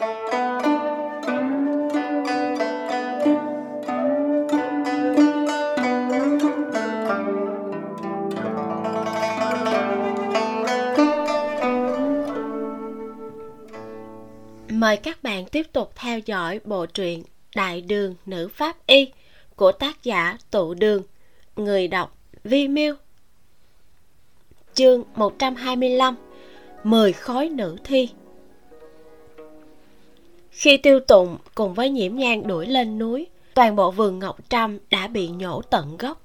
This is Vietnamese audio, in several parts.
Mời các bạn tiếp tục theo dõi bộ truyện Đại đường nữ pháp y của tác giả Tụ Đường, người đọc Vi Miêu. Chương 125 Mười khói nữ thi khi tiêu tụng cùng với nhiễm nhang đuổi lên núi, toàn bộ vườn ngọc trăm đã bị nhổ tận gốc.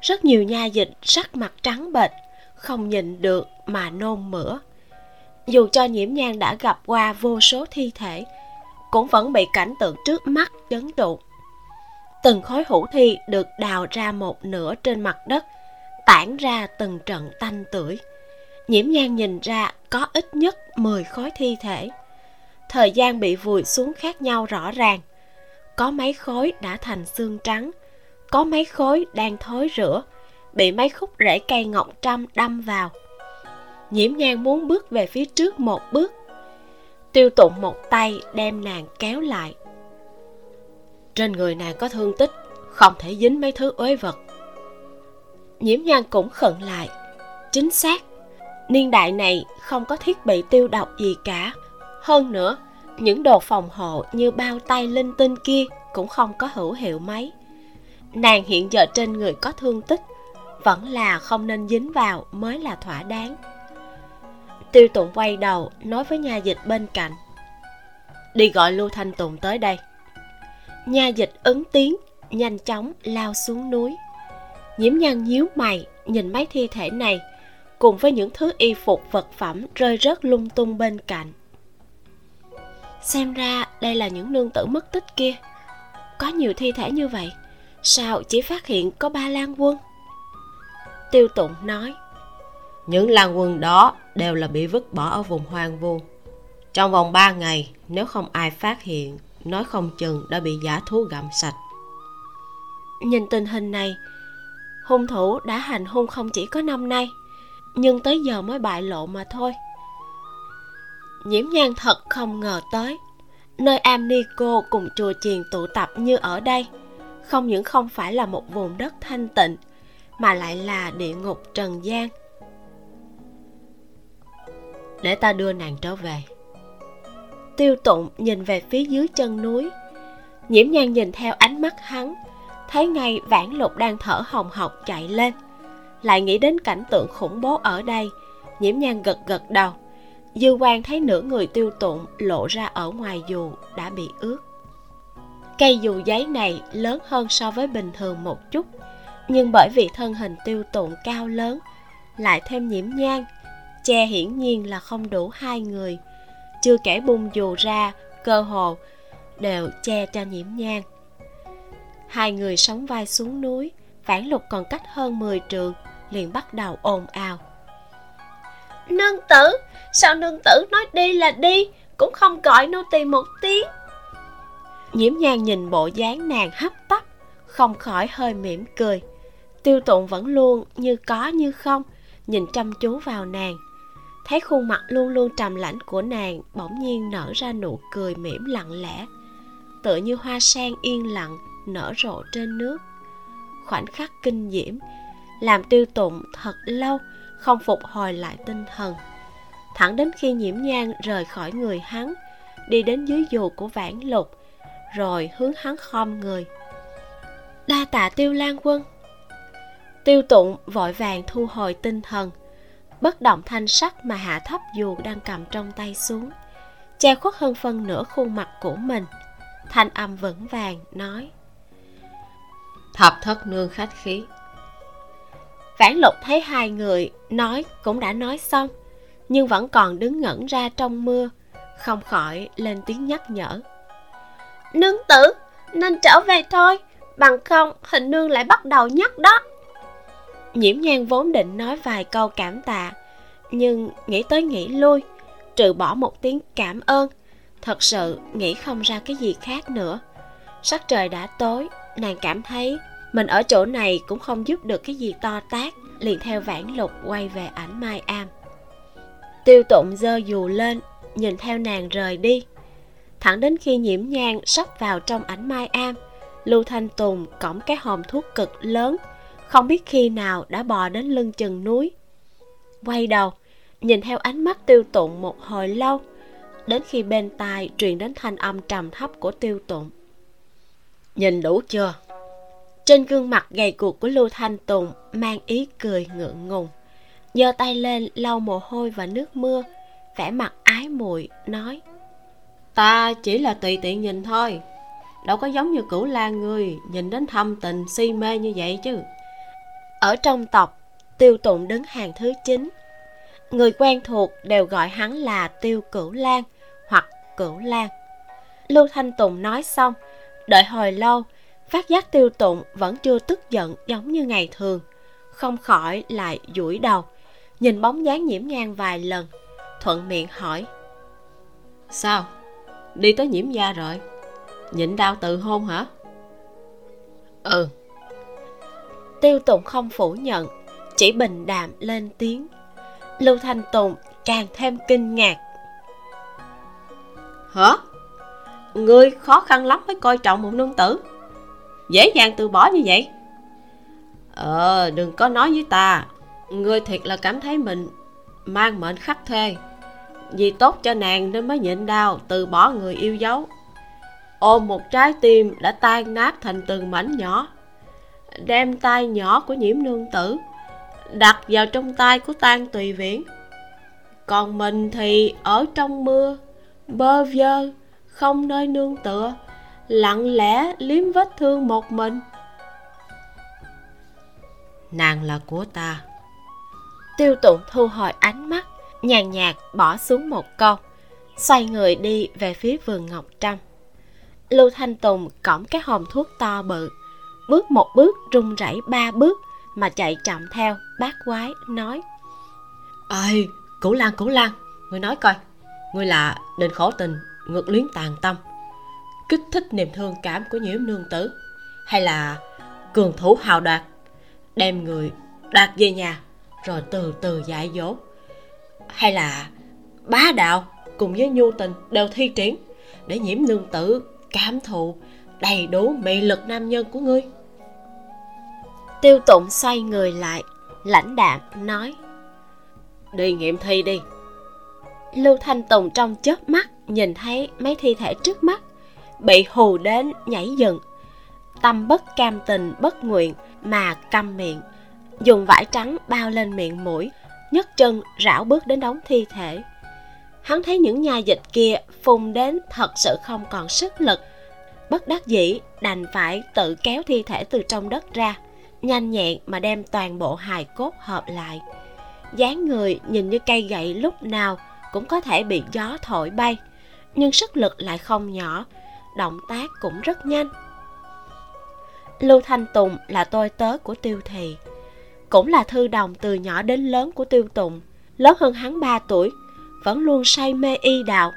Rất nhiều nha dịch sắc mặt trắng bệch, không nhìn được mà nôn mửa. Dù cho nhiễm nhan đã gặp qua vô số thi thể cũng vẫn bị cảnh tượng trước mắt chấn động. Từng khối hủ thi được đào ra một nửa trên mặt đất tản ra từng trận tanh tưởi. Nhiễm nhan nhìn ra có ít nhất 10 khối thi thể thời gian bị vùi xuống khác nhau rõ ràng. Có mấy khối đã thành xương trắng, có mấy khối đang thối rữa bị mấy khúc rễ cây ngọc trăm đâm vào. Nhiễm nhan muốn bước về phía trước một bước. Tiêu tụng một tay đem nàng kéo lại. Trên người nàng có thương tích, không thể dính mấy thứ uế vật. Nhiễm nhan cũng khẩn lại. Chính xác, niên đại này không có thiết bị tiêu độc gì cả hơn nữa, những đồ phòng hộ như bao tay linh tinh kia cũng không có hữu hiệu mấy. Nàng hiện giờ trên người có thương tích, vẫn là không nên dính vào mới là thỏa đáng. Tiêu tụng quay đầu nói với nha dịch bên cạnh. Đi gọi lưu thanh tùng tới đây. Nha dịch ứng tiếng, nhanh chóng lao xuống núi. Nhiễm nhân nhíu mày, nhìn mấy thi thể này, cùng với những thứ y phục vật phẩm rơi rớt lung tung bên cạnh xem ra đây là những nương tử mất tích kia. Có nhiều thi thể như vậy sao chỉ phát hiện có ba lan quân? Tiêu tụng nói những lan quân đó đều là bị vứt bỏ ở vùng hoang vu. Trong vòng 3 ngày nếu không ai phát hiện nói không chừng đã bị giả thú gặm sạch. Nhìn tình hình này hung thủ đã hành hung không chỉ có năm nay nhưng tới giờ mới bại lộ mà thôi nhiễm nhan thật không ngờ tới. Nơi am ni cô cùng chùa chiền tụ tập như ở đây, không những không phải là một vùng đất thanh tịnh, mà lại là địa ngục trần gian. Để ta đưa nàng trở về. Tiêu tụng nhìn về phía dưới chân núi. Nhiễm nhan nhìn theo ánh mắt hắn, thấy ngay vãn lục đang thở hồng hộc chạy lên. Lại nghĩ đến cảnh tượng khủng bố ở đây, nhiễm nhan gật gật đầu dư quan thấy nửa người tiêu tụng lộ ra ở ngoài dù đã bị ướt. Cây dù giấy này lớn hơn so với bình thường một chút, nhưng bởi vì thân hình tiêu tụng cao lớn, lại thêm nhiễm nhang, che hiển nhiên là không đủ hai người. Chưa kể bung dù ra, cơ hồ đều che cho nhiễm nhang. Hai người sống vai xuống núi phản lục còn cách hơn 10 trường liền bắt đầu ồn ào nương tử. Sao nương tử nói đi là đi, cũng không gọi nô tỳ một tiếng. Nhiễm nhang nhìn bộ dáng nàng hấp tấp, không khỏi hơi mỉm cười. Tiêu tụng vẫn luôn như có như không, nhìn chăm chú vào nàng. Thấy khuôn mặt luôn luôn trầm lãnh của nàng bỗng nhiên nở ra nụ cười mỉm lặng lẽ. Tựa như hoa sen yên lặng nở rộ trên nước. Khoảnh khắc kinh diễm, làm tiêu tụng thật lâu không phục hồi lại tinh thần. Thẳng đến khi nhiễm nhang rời khỏi người hắn, đi đến dưới dù của vãn lục, rồi hướng hắn khom người. Đa tạ tiêu lan quân. Tiêu tụng vội vàng thu hồi tinh thần, bất động thanh sắc mà hạ thấp dù đang cầm trong tay xuống, che khuất hơn phân nửa khuôn mặt của mình, thanh âm vững vàng nói, thập thất nương khách khí vãn lục thấy hai người nói cũng đã nói xong, nhưng vẫn còn đứng ngẩn ra trong mưa, không khỏi lên tiếng nhắc nhở. Nương tử, nên trở về thôi, bằng không hình nương lại bắt đầu nhắc đó. Nhiễm nhan vốn định nói vài câu cảm tạ, nhưng nghĩ tới nghĩ lui, trừ bỏ một tiếng cảm ơn, thật sự nghĩ không ra cái gì khác nữa. Sắc trời đã tối, nàng cảm thấy mình ở chỗ này cũng không giúp được cái gì to tác liền theo vãn lục quay về ảnh mai am. Tiêu tụng dơ dù lên, nhìn theo nàng rời đi. Thẳng đến khi nhiễm nhang sắp vào trong ảnh mai am, lưu thanh tùng cõng cái hòm thuốc cực lớn, không biết khi nào đã bò đến lưng chừng núi. Quay đầu, nhìn theo ánh mắt tiêu tụng một hồi lâu, đến khi bên tai truyền đến thanh âm trầm thấp của tiêu tụng. Nhìn đủ chưa? Trên gương mặt gầy guộc của lưu thanh tùng mang ý cười ngượng ngùng. Giơ tay lên lau mồ hôi và nước mưa, vẻ mặt ái muội, nói, ta chỉ là tùy tiện nhìn thôi. Đâu có giống như cửu lan người nhìn đến thâm tình si mê như vậy chứ. Ở trong tộc, tiêu tụng đứng hàng thứ chín. Người quen thuộc đều gọi hắn là tiêu cửu lan hoặc cửu lan. Lưu thanh tùng nói xong, đợi hồi lâu phát giác tiêu tụng vẫn chưa tức giận giống như ngày thường. Không khỏi lại duỗi đầu, nhìn bóng dáng nhiễm nhang vài lần, thuận miệng hỏi. Sao? Đi tới nhiễm gia rồi? Nhịn đau tự hôn hả? Ừ. Tiêu tụng không phủ nhận, chỉ bình đạm lên tiếng. Lưu thanh tùng càng thêm kinh ngạc. Hả? Ngươi khó khăn lắm mới coi trọng một nương tử dễ dàng từ bỏ như vậy. Ờ đừng có nói với ta. Ngươi thiệt là cảm thấy mình mang mệnh khắc thê vì tốt cho nàng nên mới nhịn đau, từ bỏ người yêu dấu. Ôm một trái tim đã tan nát thành từng mảnh nhỏ. Đem tay nhỏ của nhiễm nương tử đặt vào trong tay của tan tùy viễn. Còn mình thì ở trong mưa, bơ vơ, không nơi nương tựa lặng lẽ liếm vết thương một mình. Nàng là của ta. Tiêu tụng thu hồi ánh mắt nhàn nhạt bỏ xuống một câu xoay người đi về phía vườn ngọc trâm. Lưu thanh tùng cõng cái hòm thuốc to bự bước một bước run rẩy ba bước mà chạy chậm theo bác quái nói. Ơi cửu lan cửu lan ngươi nói coi ngươi là định khổ tình ngược luyến tàn tâm kích thích niềm thương cảm của nhiễm nương tử hay là cường thủ hào đoạt đem người đoạt về nhà rồi từ từ dạy dỗ hay là bá đạo cùng với nhu tình đều thi triển để nhiễm nương tử cảm thụ đầy đủ mị lực nam nhân của ngươi. Tiêu tụng xoay người lại lãnh đạm nói đi nghiệm thi đi. Lưu thanh tùng trong chớp mắt nhìn thấy mấy thi thể trước mắt bị hù đến nhảy dựng. Tâm bất cam tình, bất nguyện mà câm miệng. Dùng vải trắng bao lên miệng mũi, nhấc chân rảo bước đến đống thi thể. Hắn thấy những nhà dịch kia phun đến thật sự không còn sức lực. Bất đắc dĩ, đành phải tự kéo thi thể từ trong đất ra, nhanh nhẹn mà đem toàn bộ hài cốt hợp lại. Dáng người nhìn như cây gậy lúc nào cũng có thể bị gió thổi bay, nhưng sức lực lại không nhỏ động tác cũng rất nhanh. Lưu thanh tùng là tôi tớ của tiêu thị, cũng là thư đồng từ nhỏ đến lớn của tiêu tùng. Lớn hơn hắn 3 tuổi, vẫn luôn say mê y đạo.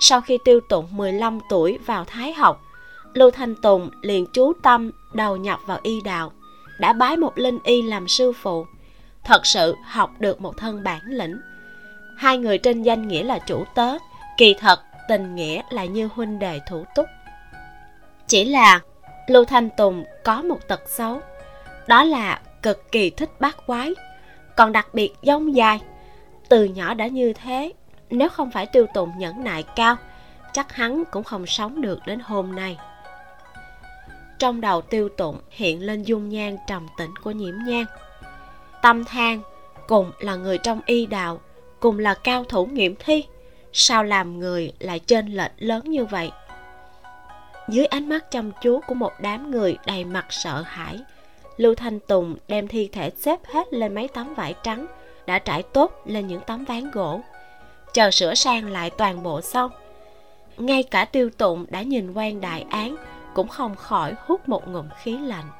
Sau khi tiêu tụng 15 tuổi vào thái học, lưu thanh tùng liền chú tâm đầu nhập vào y đạo, đã bái một linh y làm sư phụ. Thật sự học được một thân bản lĩnh. Hai người trên danh nghĩa là chủ tớ, kỳ thật tình nghĩa là như huynh đệ thủ túc. Chỉ là lưu thanh tùng có một tật xấu, đó là cực kỳ thích bát quái, còn đặc biệt dông dài. Từ nhỏ đã như thế, nếu không phải tiêu tụng nhẫn nại cao, chắc hắn cũng không sống được đến hôm nay. Trong đầu tiêu tụng hiện lên dung nhan trầm tĩnh của nhiễm nhan. Tâm than cùng là người trong y đạo, cùng là cao thủ nghiệm thi sao làm người lại trên lệch lớn như vậy? Dưới ánh mắt chăm chú của một đám người đầy mặt sợ hãi, lưu thanh tùng đem thi thể xếp hết lên mấy tấm vải trắng đã trải tốt lên những tấm ván gỗ. Chờ sửa sang lại toàn bộ xong, ngay cả tiêu tụng đã nhìn quan đại án cũng không khỏi hút một ngụm khí lạnh.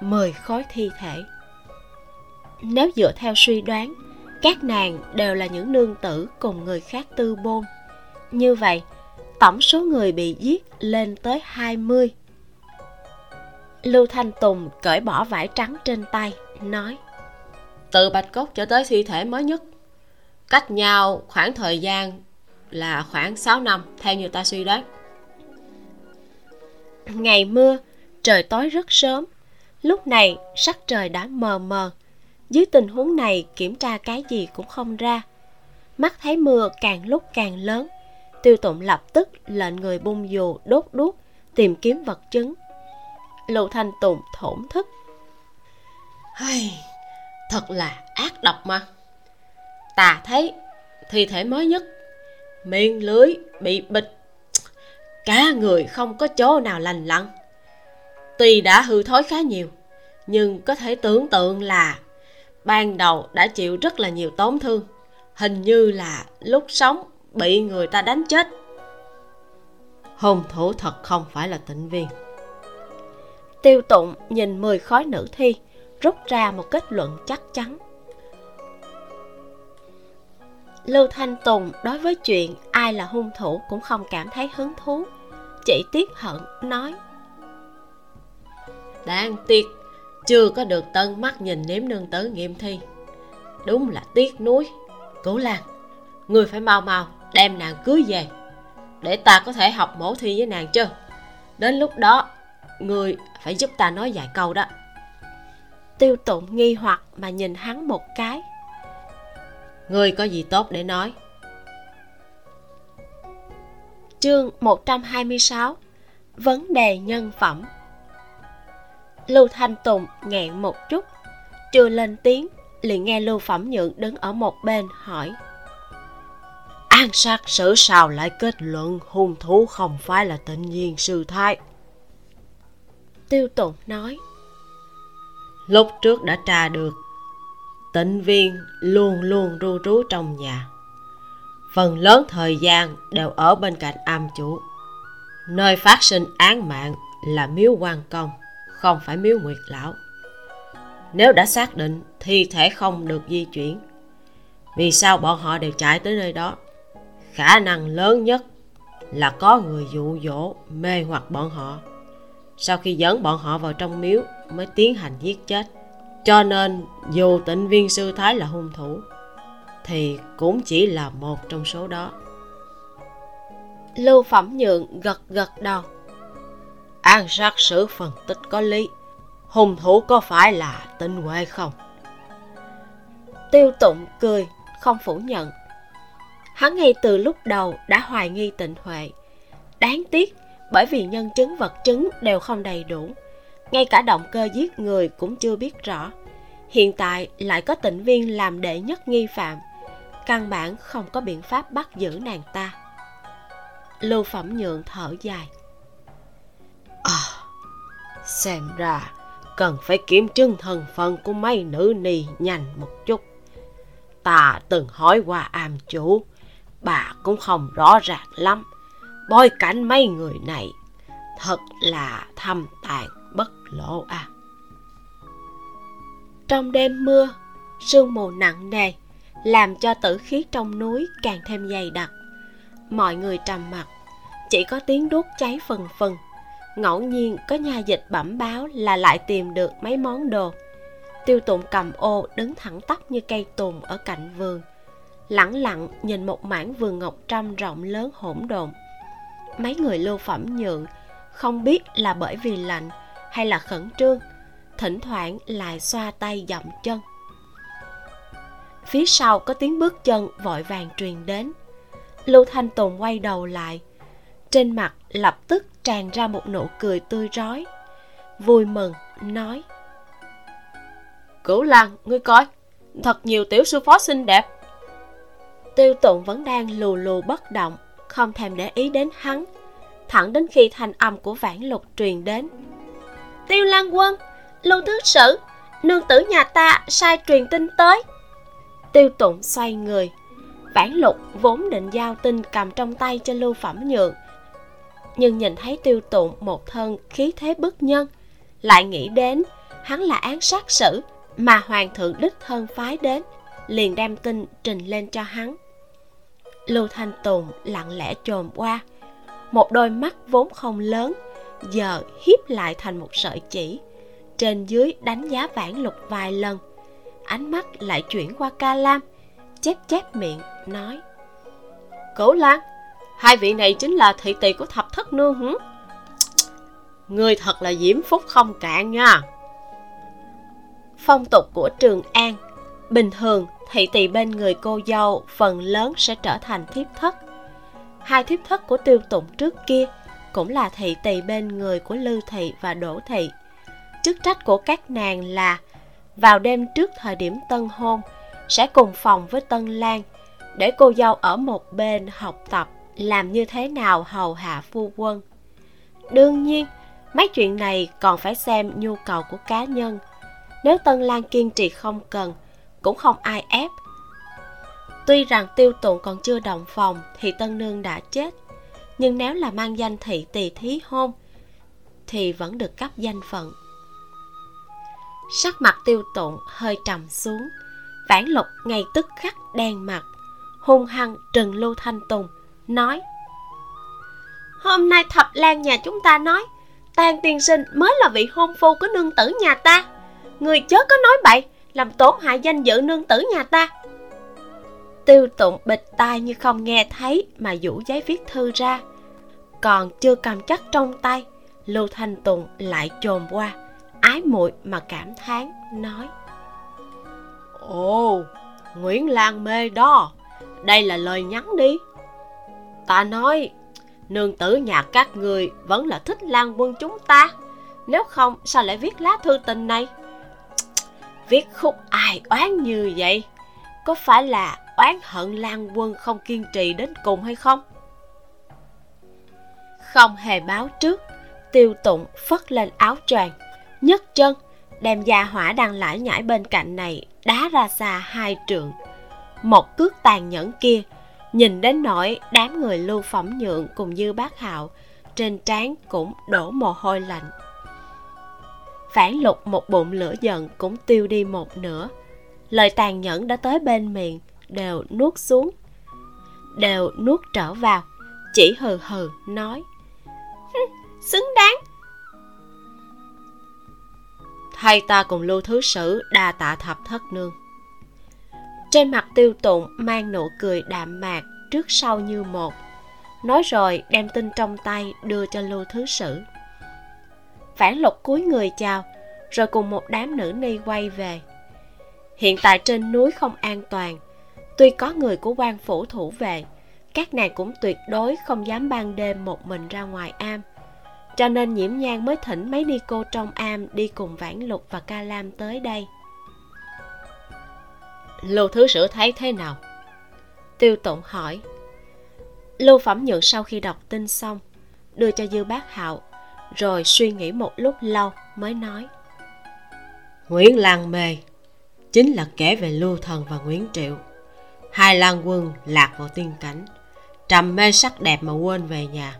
Mười khối thi thể. Nếu dựa theo suy đoán các nàng đều là những nương tử cùng người khác tư bôn. Như vậy tổng số người bị giết lên tới 20 Lưu Thanh Tùng cởi bỏ vải trắng trên tay nói từ bạch cốt cho tới thi thể mới nhất cách nhau khoảng thời gian là khoảng 6 năm theo như ta suy đoán. Ngày mưa trời tối rất sớm. Lúc này sắc trời đã mờ mờ dưới tình huống này, kiểm tra cái gì cũng không ra. Mắt thấy mưa càng lúc càng lớn, tiêu tụng lập tức lệnh người bung dù đốt đuốc, tìm kiếm vật chứng. Lưu thanh tùng thổn thức. Hay thật là ác độc mà. Ta thấy thi thể mới nhất, miệng lưới bị bịch cả người không có chỗ nào lành lặn. Tuy đã hư thối khá nhiều, nhưng có thể tưởng tượng là ban đầu đã chịu rất là nhiều tổn thương. Hình như là lúc sống bị người ta đánh chết. Hung thủ thật không phải là tịnh viên. Tiêu tụng nhìn mười khói nữ thi, rút ra một kết luận chắc chắn. Lưu thanh tùng đối với chuyện ai là hung thủ cũng không cảm thấy hứng thú. Chỉ tiếc hận, nói, đáng tiếc chưa có được tân mắt nhìn nếm nương tử nghiệm thi. Đúng là tiếc nuối. Cố lan người phải mau mau đem nàng cưới về để ta có thể học mổ thi với nàng chứ. Đến lúc đó người phải giúp ta nói vài câu đó. Tiêu tụng nghi hoặc mà nhìn hắn một cái. Người có gì tốt để nói? Chương 126 Vấn đề nhân phẩm Lưu Thanh Tùng nghẹn một chút. Chưa lên tiếng, liền nghe Lưu Phẩm Nhượng đứng ở một bên hỏi. An sát sử sao lại kết luận hung thú không phải là tịnh nhiên sư thái? Tiêu Tụng nói. Lúc trước đã tra được Tịnh viên luôn luôn ru rú trong nhà. Phần lớn thời gian đều ở bên cạnh am chủ. Nơi phát sinh án mạng là miếu quan công. Không phải miếu nguyệt lão. Nếu đã xác định, thi thể không được di chuyển. Vì sao bọn họ đều chạy tới nơi đó? Khả năng lớn nhất là có người dụ dỗ mê hoặc bọn họ. Sau khi dẫn bọn họ vào trong miếu, mới tiến hành giết chết. Cho nên, dù tịnh viên sư thái là hung thủ, thì cũng chỉ là một trong số đó. Lưu phẩm nhượng gật gật đầu an sát sử phân tích có lý. Hung thủ có phải là tinh huệ không? Tiêu tụng cười, không phủ nhận. Hắn ngay từ lúc đầu đã hoài nghi tịnh huệ. Đáng tiếc, bởi vì nhân chứng vật chứng đều không đầy đủ. Ngay cả động cơ giết người cũng chưa biết rõ. Hiện tại lại có tịnh viên làm đệ nhất nghi phạm. Căn bản không có biện pháp bắt giữ nàng ta. Lưu phẩm nhượng thở dài xem ra, cần phải kiểm chứng thân phận của mấy nữ ni nhanh một chút. Ta từng hỏi qua am chủ, bà cũng không rõ ràng lắm. Bối cảnh mấy người này thật là thâm tàn bất lộ à. Trong đêm mưa, sương mù nặng nề, làm cho tử khí trong núi càng thêm dày đặc. Mọi người trầm mặc chỉ có tiếng đốt cháy phần phần ngẫu nhiên, có nhà dịch bẩm báo là lại tìm được mấy món đồ. Tiêu tụng cầm ô, đứng thẳng tắp như cây tùng ở cạnh vườn. Lẳng lặng nhìn một mảng vườn ngọc trăm rộng lớn hỗn độn. Mấy người lưu phẩm nhượng, không biết là bởi vì lạnh hay là khẩn trương, thỉnh thoảng lại xoa tay dậm chân. Phía sau có tiếng bước chân vội vàng truyền đến. Lưu thanh tùng quay đầu lại trên mặt lập tức tràn ra một nụ cười tươi rói. Vui mừng nói. Cửu lan ngươi coi thật nhiều tiểu sư phó xinh đẹp. Tiêu tụng vẫn đang lù lù bất động không thèm để ý đến hắn. Thẳng đến khi thanh âm của vãn lục truyền đến. Tiêu lan quân lưu thứ sử nương tử nhà ta sai truyền tin tới. Tiêu tụng xoay người. Vãn lục vốn định giao tin cầm trong tay cho lưu phẩm nhượng nhưng nhìn thấy tiêu tụng một thân khí thế bức nhân, lại nghĩ đến hắn là án sát sử mà hoàng thượng đích thân phái đến, liền đem tin trình lên cho hắn. Lưu thanh tùng lặng lẽ chồm qua, một đôi mắt vốn không lớn, giờ hiếp lại thành một sợi chỉ, trên dưới đánh giá vãn lục vài lần. Ánh mắt lại chuyển qua ca lam, chép chép miệng, nói, Cửu Lan Hai vị này chính là thị tỳ của thập thất nương hử? người thật là diễm phúc không cạn nha Phong tục của Trường An, Bình thường thị tỳ bên người cô dâu phần lớn sẽ trở thành thiếp thất Hai thiếp thất của tiêu tụng trước kia cũng là thị tỳ bên người của Lưu Thị và Đỗ Thị. Chức trách của các nàng là vào đêm trước thời điểm tân hôn sẽ cùng phòng với Tân Lan để cô dâu ở một bên học tập làm như thế nào hầu hạ phu quân. Đương nhiên, mấy chuyện này còn phải xem nhu cầu của cá nhân. Nếu Tân Lan kiên trì không cần, cũng không ai ép. Tuy rằng tiêu tụng còn chưa động phòng thì Tân Nương đã chết, nhưng nếu là mang danh thị tỳ thí hôn thì vẫn được cấp danh phận sắc mặt tiêu tụng hơi trầm xuống vãn lục ngay tức khắc đen mặt hung hăng trừng lưu thanh tùng nói, hôm nay thập lan nhà chúng ta nói tàn tiên sinh mới là vị hôn phu của nương tử nhà ta. Người chớ có nói bậy, làm tổn hại danh dự nương tử nhà ta. Tiêu tụng bịch tai như không nghe thấy mà vũ giấy viết thư ra. Còn chưa cầm chắc trong tay, lưu thanh tùng lại chồm qua, ái muội mà cảm thán, nói, ồ, nguyễn lan mê đó. Đây là lời nhắn đi ta nói, nương tử nhà các người vẫn là thích lan quân chúng ta. Nếu không, sao lại viết lá thư tình này? Viết khúc ai oán như vậy? Có phải là oán hận lan quân không kiên trì đến cùng hay không? Không hề báo trước, tiêu tụng phất lên áo choàng, nhấc chân, đem gia hỏa đang lải nhải bên cạnh này đá ra xa hai trượng. Một cước tàn nhẫn kia nhìn đến nỗi đám người lưu phẩm nhượng cùng dư bác hạo, trên trán cũng đổ mồ hôi lạnh. Phản lục một bụng lửa giận cũng tiêu đi một nửa. Lời tàn nhẫn đã tới bên miệng, đều nuốt xuống, đều nuốt trở vào, chỉ hừ hừ nói xứng đáng. Thay ta cùng lưu thứ sử đa tạ thập thất nương trên mặt tiêu tụng mang nụ cười đạm mạc trước sau như một. Nói rồi đem tin trong tay đưa cho lưu thứ sử. Phản lục cúi người chào, rồi cùng một đám nữ ni quay về. Hiện tại trên núi không an toàn, tuy có người của quan phủ thủ vệ, các nàng cũng tuyệt đối không dám ban đêm một mình ra ngoài am. Cho nên nhiễm nhan mới thỉnh mấy ni cô trong am đi cùng vãn lục và ca lam tới đây lưu thứ sử thấy thế nào? Tiêu tụng hỏi. Lưu phẩm nhượng sau khi đọc tin xong, đưa cho dư bác hạo, rồi suy nghĩ một lúc lâu mới nói. Nguyễn lan mê chính là kể về lưu thần và nguyễn triệu. Hai lan quân lạc vào tiên cảnh, trầm mê sắc đẹp mà quên về nhà.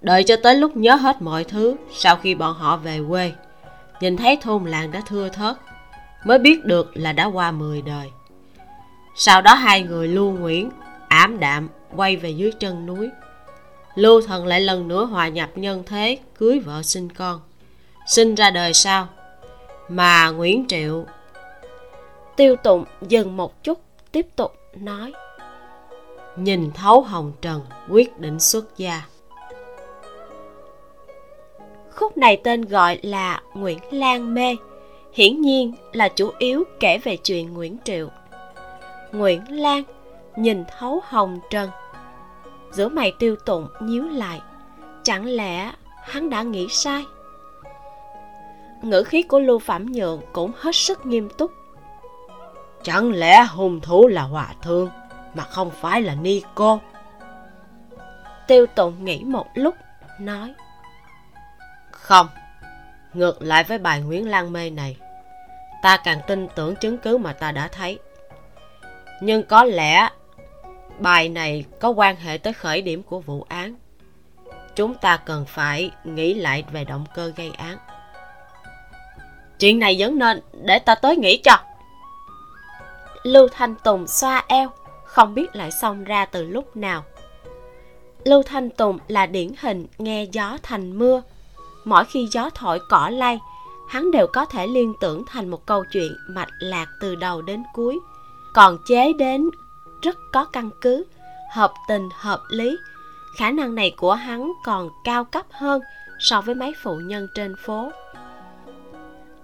Đợi cho tới lúc nhớ hết mọi thứ, sau khi bọn họ về quê, nhìn thấy thôn làng đã thưa thớt mới biết được là đã qua 10 đời. Sau đó hai người lưu nguyễn ảm đạm quay về dưới chân núi. Lưu thần lại lần nữa hòa nhập nhân thế, cưới vợ sinh con. Sinh ra đời sau, mà nguyễn triệu tiêu tụng dừng một chút, tiếp tục nói, nhìn thấu hồng trần, quyết định xuất gia. Khúc này tên gọi là nguyễn lan mê hiển nhiên là chủ yếu kể về chuyện nguyễn triệu. Nguyễn lan nhìn thấu hồng trần. Giữa mày tiêu tụng nhíu lại chẳng lẽ hắn đã nghĩ sai? Ngữ khí của lưu phạm nhượng cũng hết sức nghiêm túc. Chẳng lẽ hung thủ là hòa thương mà không phải là ni cô? Tiêu tụng nghĩ một lúc nói. Không ngược lại với bài nguyễn lan mê này. Ta càng tin tưởng chứng cứ mà ta đã thấy. Nhưng có lẽ bài này có quan hệ tới khởi điểm của vụ án. Chúng ta cần phải nghĩ lại về động cơ gây án. Chuyện này vẫn nên để ta tới nghĩ cho. Lưu thanh tùng xoa eo, không biết lại xông ra từ lúc nào. Lưu thanh tùng là điển hình nghe gió thành mưa mỗi khi gió thổi cỏ lay, hắn đều có thể liên tưởng thành một câu chuyện mạch lạc từ đầu đến cuối. Còn chế đến rất có căn cứ, hợp tình, hợp lý. Khả năng này của hắn còn cao cấp hơn so với mấy phụ nhân trên phố.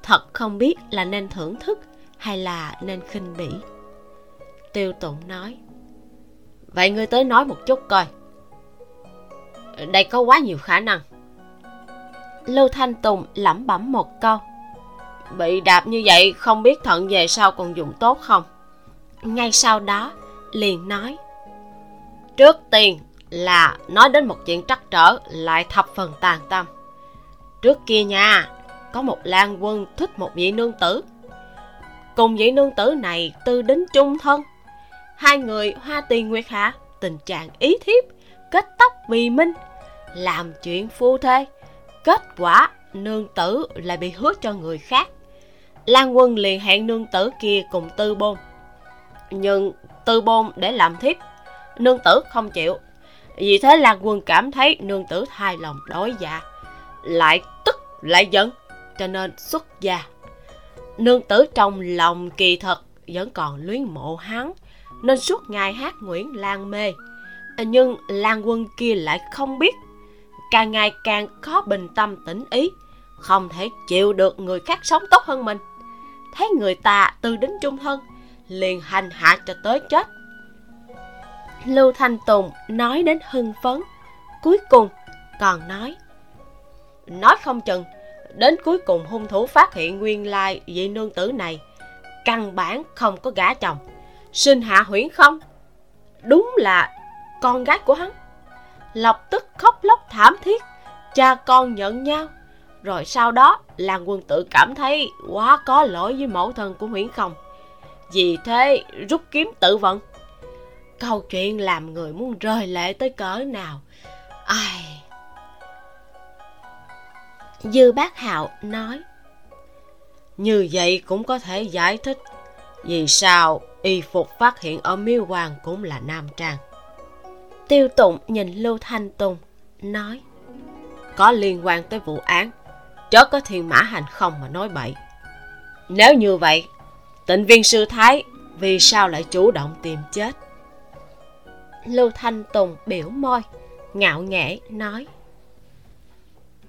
Thật không biết là nên thưởng thức hay là nên khinh bỉ. Tiêu tụng nói, vậy ngươi tới nói một chút coi. Đây có quá nhiều khả năng lưu thanh tùng lẩm bẩm một câu. Bị đạp như vậy không biết thận về sau còn dùng tốt không? Ngay sau đó, liền nói. Trước tiên là nói đến một chuyện trắc trở lại thập phần tàn tâm. Trước kia nha, có một lan quân thích một vị nương tử. Cùng vị nương tử này tư đến chung thân. Hai người hoa tiền nguyệt hạ, tình trạng ý thiếp, kết tóc vì minh, làm chuyện phu thê kết quả nương tử lại bị hứa cho người khác. Lan quân liền hẹn nương tử kia cùng tư bôn. Nhưng tư bôn để làm thiếp, nương tử không chịu. Vì thế lan quân cảm thấy nương tử thay lòng đối dạ lại tức, lại giận, cho nên xuất gia. Nương tử trong lòng kỳ thật vẫn còn luyến mộ hắn, nên suốt ngày hát nguyễn lan mê. Nhưng lan quân kia lại không biết càng ngày càng khó bình tâm tĩnh ý, không thể chịu được người khác sống tốt hơn mình. Thấy người ta từ đến trung thân liền hành hạ cho tới chết. Lưu thanh tùng nói đến hưng phấn, cuối cùng còn nói nói không chừng, đến cuối cùng hung thủ phát hiện nguyên lai vị nương tử này căn bản không có gả chồng. Sinh hạ huyễn không? Đúng là con gái của hắn lập tức khóc lóc thảm thiết. Cha con nhận nhau. Rồi sau đó làng quân tự cảm thấy quá có lỗi với mẫu thân của huyễn không vì thế rút kiếm tự vận. Câu chuyện làm người muốn rơi lệ tới cỡ nào. Ai. Dư bác hạo nói, như vậy cũng có thể giải thích vì sao y phục phát hiện ở miêu hoàng cũng là nam trang tiêu tụng nhìn lưu thanh tùng nói có liên quan tới vụ án chớ có thiên mã hành không mà nói bậy. Nếu như vậy tịnh viên sư thái vì sao lại chủ động tìm chết? Lưu thanh tùng biểu môi ngạo nghễ nói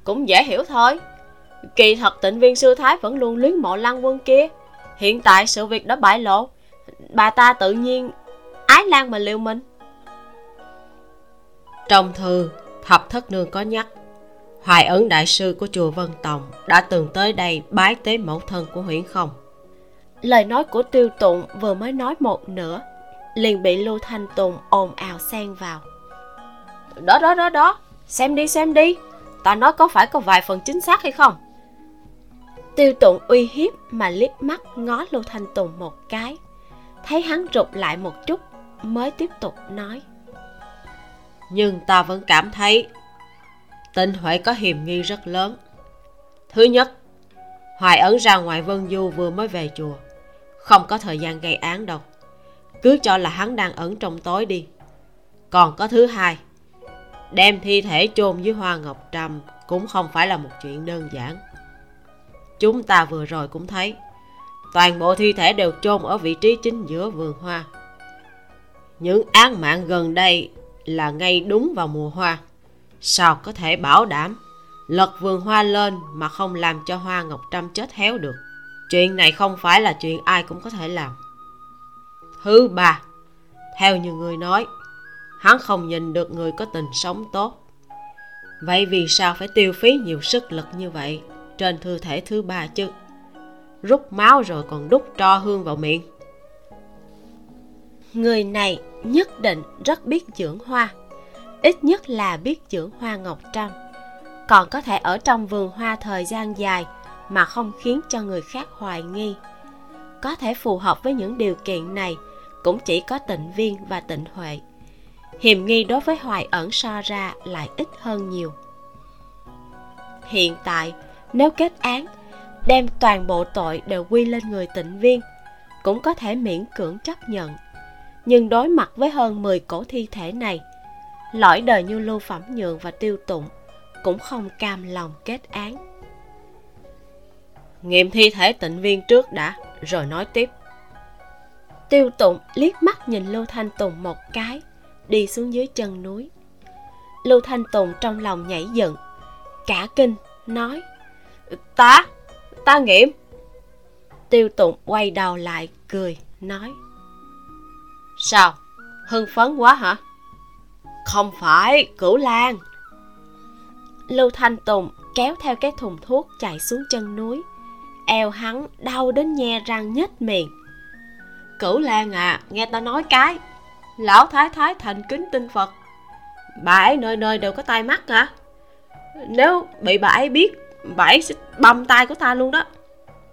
cũng dễ hiểu thôi. Kỳ thật tịnh viên sư thái vẫn luôn luyến mộ lăng quân kia. Hiện tại sự việc đã bại lộ. Bà ta tự nhiên ái lan mà liều mình trong thư thập thất nương có nhắc hoài ấn đại sư của chùa vân tòng đã từng tới đây bái tế mẫu thân của huyễn không? Lời nói của tiêu tụng vừa mới nói một nửa liền bị lưu thanh tùng ồn ào xen vào. Đó đó đó đó xem đi xem đi ta nói có phải có vài phần chính xác hay không? Tiêu tụng uy hiếp mà liếc mắt ngó lưu thanh tùng một cái thấy hắn rụt lại một chút mới tiếp tục nói nhưng ta vẫn cảm thấy Tịnh Huệ có hiểm nghi rất lớn. Thứ nhất, Hoài Ấn ra ngoài Vân Du vừa mới về chùa. Không có thời gian gây án đâu. Cứ cho là hắn đang ẩn trong tối đi. Còn có thứ hai, đem thi thể chôn dưới hoa ngọc trầm cũng không phải là một chuyện đơn giản. Chúng ta vừa rồi cũng thấy, toàn bộ thi thể đều chôn ở vị trí chính giữa vườn hoa. Những án mạng gần đây là ngay đúng vào mùa hoa. Sao có thể bảo đảm? Lật vườn hoa lên mà không làm cho hoa ngọc trâm chết héo được. Chuyện này không phải là chuyện ai cũng có thể làm. Thứ ba, theo như người nói, hắn không nhìn được người có tình sống tốt. Vậy vì sao phải tiêu phí nhiều sức lực như vậy trên thư thể thứ ba chứ? Rút máu rồi còn đút tro hương vào miệng người này nhất định rất biết dưỡng hoa. Ít nhất là biết dưỡng hoa ngọc trâm còn có thể ở trong vườn hoa thời gian dài mà không khiến cho người khác hoài nghi. Có thể phù hợp với những điều kiện này cũng chỉ có tịnh viên và tịnh huệ. Hiềm nghi đối với hoài ẩn so ra lại ít hơn nhiều. Hiện tại, nếu kết án, đem toàn bộ tội đều quy lên người tịnh viên, cũng có thể miễn cưỡng chấp nhận nhưng đối mặt với hơn 10 cổ thi thể này lõi đời như lưu phẩm nhượng và tiêu tụng cũng không cam lòng kết án. Nghiệm thi thể tịnh viên trước đã rồi nói tiếp. Tiêu tụng liếc mắt nhìn lưu thanh tùng một cái đi xuống dưới chân núi. Lưu thanh tùng trong lòng nhảy dựng cả kinh nói ta ta nghiệm. Tiêu tụng quay đầu lại cười nói sao? Hưng phấn quá hả? Không phải cửu lan. Lưu thanh tùng kéo theo cái thùng thuốc chạy xuống chân núi eo hắn đau đến nhe răng nhếch miệng. Cửu lan à nghe ta nói cái lão thái thái thành kính tin phật. Bà ấy nơi nơi đều có tai mắt hả? Nếu bị bà ấy biết bà ấy sẽ băm tay của ta luôn đó.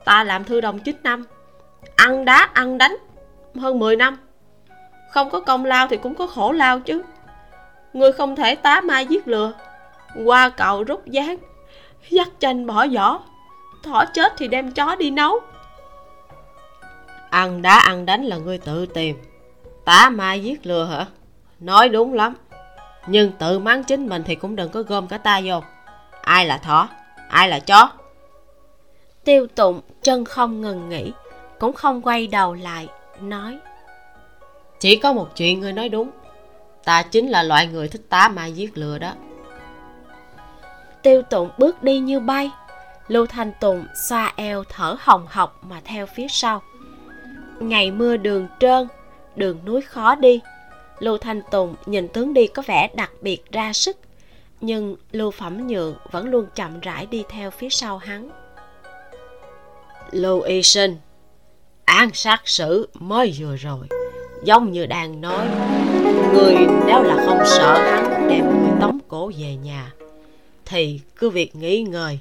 Ta làm thư đồng 9 năm ăn đá ăn đánh hơn 10 năm không có công lao thì cũng có khổ lao chứ. Người không thể tá mai giết lừa. Qua cầu rút gián dắt chanh bỏ vỏ. Thỏ chết thì đem chó đi nấu. Ăn đá ăn đánh là ngươi tự tìm. Tá mai giết lừa hả? Nói đúng lắm. Nhưng tự mắng chính mình thì cũng đừng có gom cả ta vô. Ai là thỏ? Ai là chó? Tiêu tụng chân không ngừng nghỉ cũng không quay đầu lại nói chỉ có một chuyện ngươi nói đúng. Ta chính là loại người thích tá mai giết lừa đó. Tiêu tụng bước đi như bay. Lưu thanh tùng xoa eo thở hồng hộc mà theo phía sau. Ngày mưa đường trơn đường núi khó đi. Lưu thanh tùng nhìn tướng đi có vẻ đặc biệt ra sức. Nhưng lưu phẩm nhượng vẫn luôn chậm rãi đi theo phía sau hắn. Lưu y sinh án sát xử mới vừa rồi giống như đang nói. Người nếu là không sợ hắn đem người tống cổ về nhà, thì cứ việc nghỉ ngơi.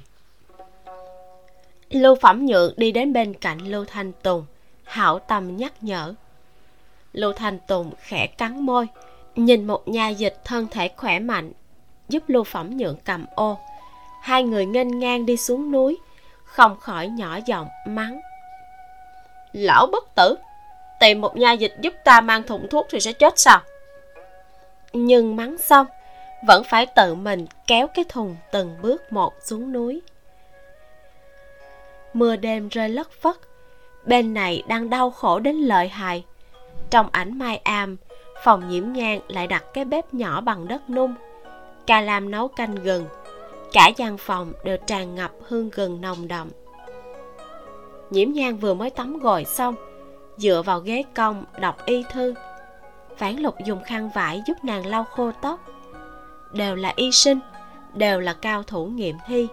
Lưu phẩm nhượng đi đến bên cạnh lưu thanh tùng, hảo tâm nhắc nhở. Lưu thanh tùng khẽ cắn môi, nhìn một nhà dịch thân thể khỏe mạnh, giúp lưu phẩm nhượng cầm ô. Hai người nghênh ngang đi xuống núi, không khỏi nhỏ giọng mắng. Lão bất tử! Tìm một nha dịch giúp ta mang thùng thuốc thì sẽ chết sao? Nhưng mắng xong, vẫn phải tự mình kéo cái thùng từng bước một xuống núi. Mưa đêm rơi lất phất, bên này đang đau khổ đến lợi hại. Trong ảnh mai am, phòng nhiễm nhang lại đặt cái bếp nhỏ bằng đất nung. Ca lam nấu canh gừng, cả gian phòng đều tràn ngập hương gừng nồng đậm. Nhiễm nhang vừa mới tắm gội xong dựa vào ghế cong, đọc y thư. Phán lục dùng khăn vải giúp nàng lau khô tóc. Đều là y sinh, đều là cao thủ nghiệm thi.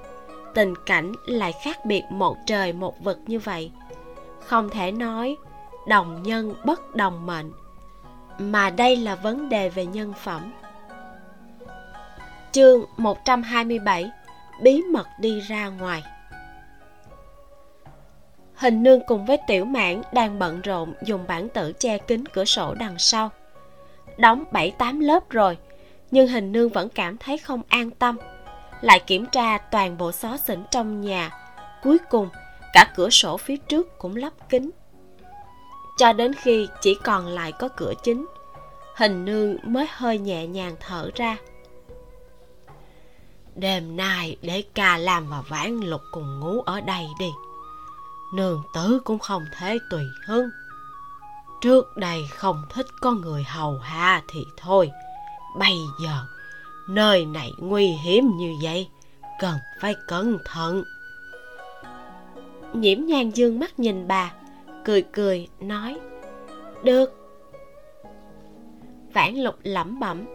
Tình cảnh lại khác biệt một trời một vực như vậy. Không thể nói đồng nhân bất đồng mệnh, mà đây là vấn đề về nhân phẩm. Chương 127 bí mật đi ra ngoài hình nương cùng với tiểu mãn đang bận rộn dùng bản tử che kín cửa sổ đằng sau. Đóng bảy tám lớp rồi, nhưng hình nương vẫn cảm thấy không an tâm. Lại kiểm tra toàn bộ xó xỉnh trong nhà. Cuối cùng, cả cửa sổ phía trước cũng lắp kính. Cho đến khi chỉ còn lại có cửa chính, hình nương mới hơi nhẹ nhàng thở ra. Đêm nay để ca làm và vãn lục cùng ngủ ở đây đi nương tử cũng không thể tùy hứng. Trước đây không thích có người hầu hạ thì thôi. Bây giờ, nơi này nguy hiểm như vậy, cần phải cẩn thận. Nhiễm nhan dương mắt nhìn bà, cười cười, nói, được. Vãn lục lẩm bẩm,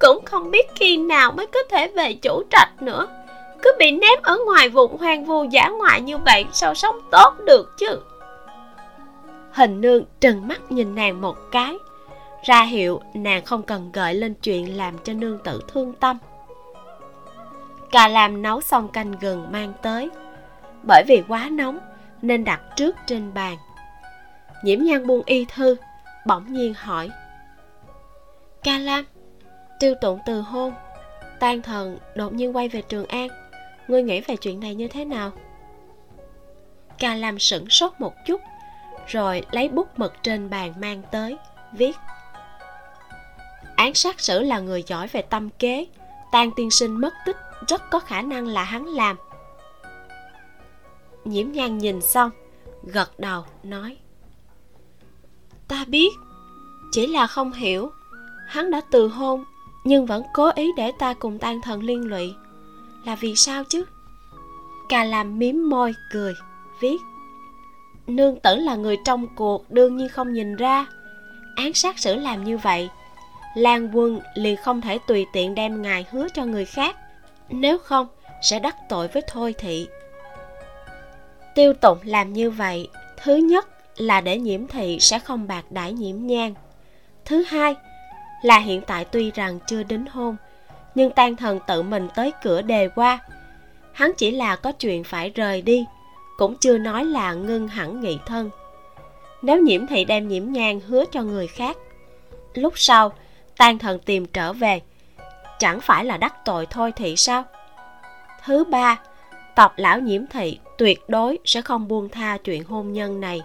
cũng không biết khi nào mới có thể về chủ trạch nữa cứ bị ném ở ngoài vùng hoang vu giả ngoại như vậy, sao sống tốt được chứ? Hình nương trừng mắt nhìn nàng một cái. Ra hiệu, nàng không cần gợi lên chuyện làm cho nương tử thương tâm. Cà làm nấu xong canh gừng mang tới. Bởi vì quá nóng, nên đặt trước trên bàn. Nhiễm nhan buông y thư, bỗng nhiên hỏi. Ca lam, tiêu tụng từ hôn tan thần đột nhiên quay về trường an ngươi nghĩ về chuyện này như thế nào? Ca lam sửng sốt một chút, rồi lấy bút mực trên bàn mang tới, viết. Án sát sử là người giỏi về tâm kế tan tiên sinh mất tích rất có khả năng là hắn làm. Nhiễm nhan nhìn xong, gật đầu, nói, ta biết, chỉ là không hiểu. Hắn đã từ hôn, nhưng vẫn cố ý để ta cùng tan thần liên lụy là vì sao chứ? Cà làm mím môi, cười, viết. Nương tử là người trong cuộc, đương nhiên không nhìn ra. Án sát sử làm như vậy, lan quân liền không thể tùy tiện đem ngài hứa cho người khác. Nếu không, sẽ đắc tội với thôi thị. Tiêu tụng làm như vậy, thứ nhất là để nhiễm thị sẽ không bạc đãi nhiễm nhang thứ hai là hiện tại tuy rằng chưa đính hôn nhưng tan thần tự mình tới cửa đề qua. Hắn chỉ là có chuyện phải rời đi, cũng chưa nói là ngưng hẳn nghị thân. Nếu nhiễm thị đem nhiễm nhang hứa cho người khác. Lúc sau, tan thần tìm trở về. Chẳng phải là đắc tội thôi thị sao? Thứ ba, tộc lão nhiễm thị tuyệt đối sẽ không buông tha chuyện hôn nhân này.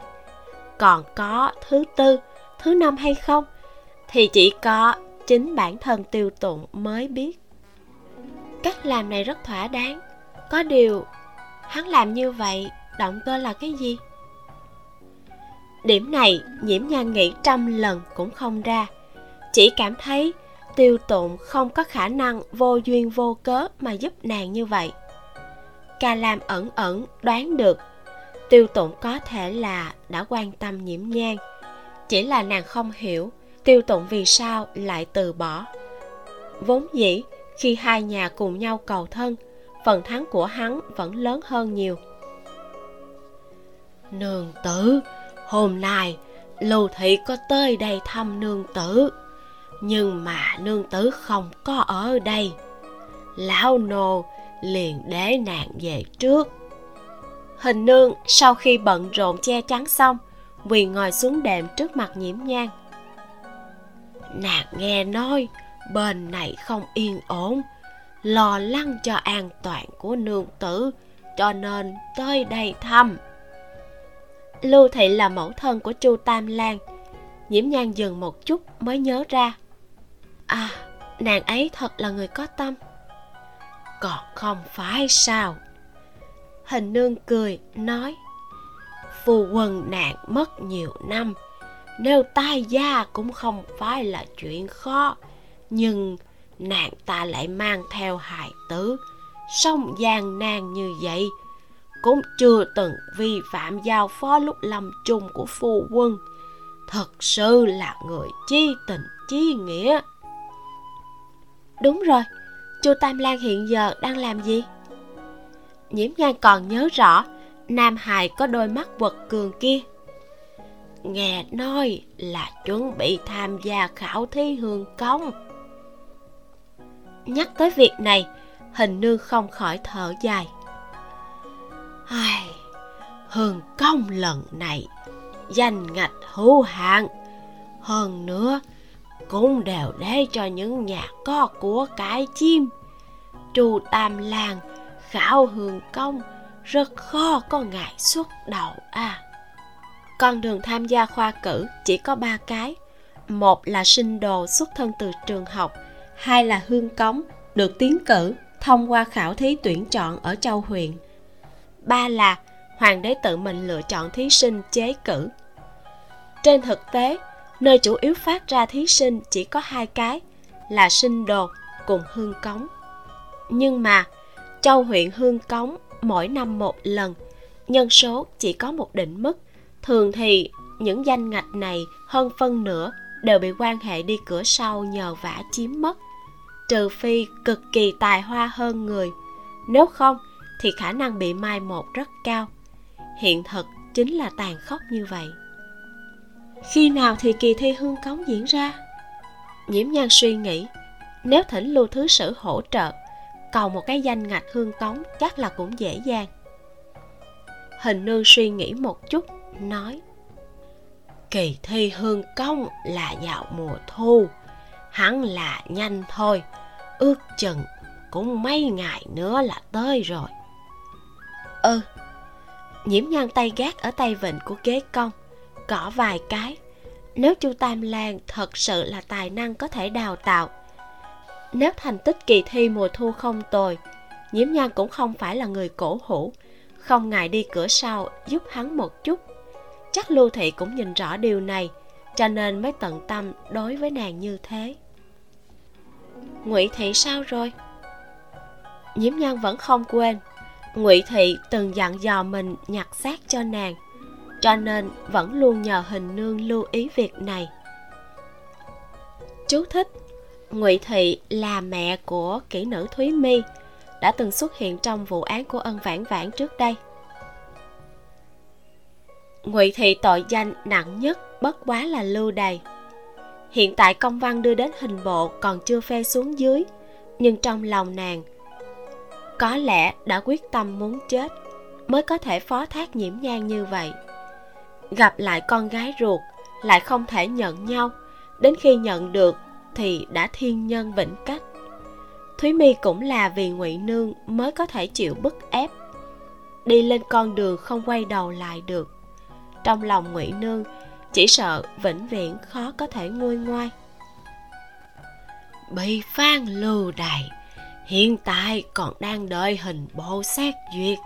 Còn có thứ tư, thứ năm hay không? Thì chỉ có chính bản thân tiêu tụng mới biết cách làm này rất thỏa đáng. Có điều, hắn làm như vậy động cơ là cái gì? Điểm này nhiễm nhan nghĩ trăm lần cũng không ra. Chỉ cảm thấy tiêu tụng không có khả năng vô duyên vô cớ mà giúp nàng như vậy. Ca lam ẩn ẩn đoán được tiêu tụng có thể là đã quan tâm nhiễm nhan. Chỉ là nàng không hiểu tiêu tụng vì sao lại từ bỏ. Vốn dĩ khi hai nhà cùng nhau cầu thân phần thắng của hắn vẫn lớn hơn nhiều. Nương tử hôm nay lưu thị có tới đây thăm nương tử nhưng mà nương tử không có ở đây. Lão nô liền để nàng về trước. Hình nương sau khi bận rộn che chắn xong quỳ ngồi xuống đệm trước mặt nhiễm nhang nàng nghe nói bên này không yên ổn, lo lắng cho an toàn của nương tử, cho nên tới đây thăm. Lưu thị là mẫu thân của chu tam lan, nhiễm nhan dừng một chút mới nhớ ra. À nàng ấy thật là người có tâm. Còn không phải sao? Hình nương cười, nói, phu quân nạn mất nhiều năm, nếu tai gia cũng không phải là chuyện khó nhưng nàng ta lại mang theo hài tử sống gian nan như vậy cũng chưa từng vi phạm giao phó lúc lâm chung của phu quân. Thật sự là người chi tình chi nghĩa. Đúng rồi chu tam lan hiện giờ đang làm gì? Nhiễm nhan còn nhớ rõ nam hài có đôi mắt vật cường kia. Nghe nói là chuẩn bị tham gia khảo thí hương công nhắc tới việc này, hình nương không khỏi thở dài. Ai hương công lần này danh ngạch hữu hạn, hơn nữa cũng đều để cho những nhà có của cái chim. Chu tam làng, khảo hường công rất khó có ngại xuất đầu à. Con đường tham gia khoa cử chỉ có ba cái. Một là sinh đồ xuất thân từ trường học hai là hương cống, được tiến cử thông qua khảo thí tuyển chọn ở châu huyện ba là hoàng đế tự mình lựa chọn thí sinh chế cử. Trên thực tế, nơi chủ yếu phát ra thí sinh chỉ có hai cái, là sinh đồ cùng hương cống. Nhưng mà, châu huyện hương cống mỗi năm một lần, nhân số chỉ có một định mức, thường thì những danh ngạch này hơn phân nửa đều bị quan hệ đi cửa sau nhờ vả chiếm mất. Trừ phi cực kỳ tài hoa hơn người, nếu không thì khả năng bị mai một rất cao. Hiện thực chính là tàn khốc như vậy. Khi nào thì kỳ thi hương cống diễn ra? Nhiễm nhan suy nghĩ, nếu thỉnh lưu thứ sử hỗ trợ cầu một cái danh ngạch hương cống chắc là cũng dễ dàng. Hình nương suy nghĩ một chút, nói kỳ thi hương công là vào mùa thu. Hắn là nhanh thôi, ước chừng cũng mấy ngày nữa là tới rồi. Ừ nhiễm nhan tay gác ở tay vịnh của ghế công, cỏ vài cái. Nếu chu tam lan thật sự là tài năng có thể đào tạo, nếu thành tích kỳ thi mùa thu không tồi, nhiễm nhan cũng không phải là người cổ hủ. Không ngại đi cửa sau giúp hắn một chút chắc lưu thị cũng nhìn rõ điều này, cho nên mới tận tâm đối với nàng như thế. Ngụy thị sao rồi? Nhiễm nhan vẫn không quên. Ngụy thị từng dặn dò mình nhặt xác cho nàng, cho nên vẫn luôn nhờ hình nương lưu ý việc này. Chú thích, ngụy thị là mẹ của kỹ nữ thúy my, đã từng xuất hiện trong vụ án của ân vãn vãn trước đây ngụy thị tội danh nặng nhất bất quá là lưu đày. Hiện tại công văn đưa đến hình bộ còn chưa phê xuống dưới, nhưng trong lòng nàng, có lẽ đã quyết tâm muốn chết mới có thể phó thác nhiễm nhan như vậy. Gặp lại con gái ruột lại không thể nhận nhau, đến khi nhận được thì đã thiên nhân vĩnh cách. Thúy mi cũng là vì ngụy nương mới có thể chịu bức ép, đi lên con đường không quay đầu lại được trong lòng ngụy nương, chỉ sợ vĩnh viễn khó có thể nguôi ngoai. Bị phan lưu đày hiện tại còn đang đợi hình bộ xét duyệt.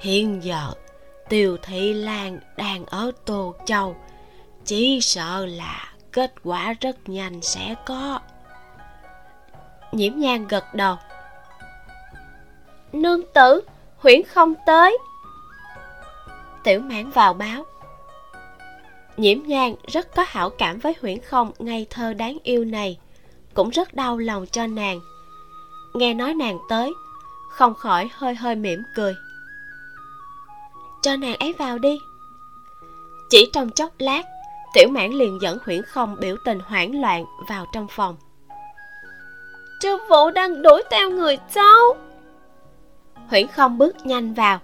Hiện giờ, tiêu thị lan đang ở tô châu, chỉ sợ là kết quả rất nhanh sẽ có. Nhiễm nhan gật đầu. Nương tử, huyễn không tới tiểu mãn vào báo. Nhiễm nhan rất có hảo cảm với huyễn không ngây thơ đáng yêu này cũng rất đau lòng cho nàng. Nghe nói nàng tới không khỏi hơi hơi mỉm cười. Cho nàng ấy vào đi. Chỉ trong chốc lát tiểu mãn liền dẫn huyễn không biểu tình hoảng loạn vào trong phòng. Trư Vũ đang đuổi theo người cháu. Huyễn không bước nhanh vào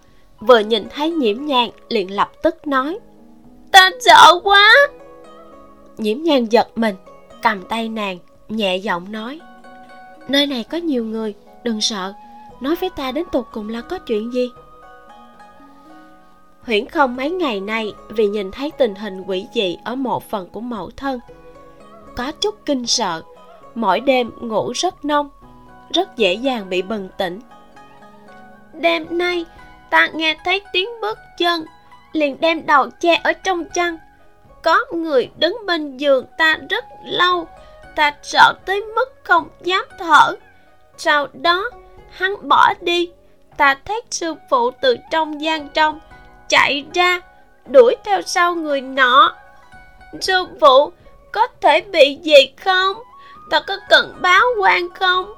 Vừa nhìn thấy nhiễm nhàn liền lập tức nói, Ta sợ quá. Nhiễm nhàn giật mình, Cầm tay nàng, nhẹ giọng nói, Nơi này có nhiều người, Đừng sợ, Nói với ta đến tục cùng là có chuyện gì? Huyễn không mấy ngày nay Vì nhìn thấy tình hình quỷ dị Ở một phần của mẫu thân, Có chút kinh sợ, mỗi đêm ngủ rất nông, rất dễ dàng bị bừng tỉnh. Đêm nay ta nghe thấy tiếng bước chân, liền đem đầu che ở trong chăn. Có người đứng bên giường ta rất lâu, ta sợ tới mức không dám thở. Sau đó, hắn bỏ đi, ta thấy sư phụ từ trong gian trong chạy ra, đuổi theo sau người nọ. Sư phụ, có thể bị gì không? Ta có cần báo quan không?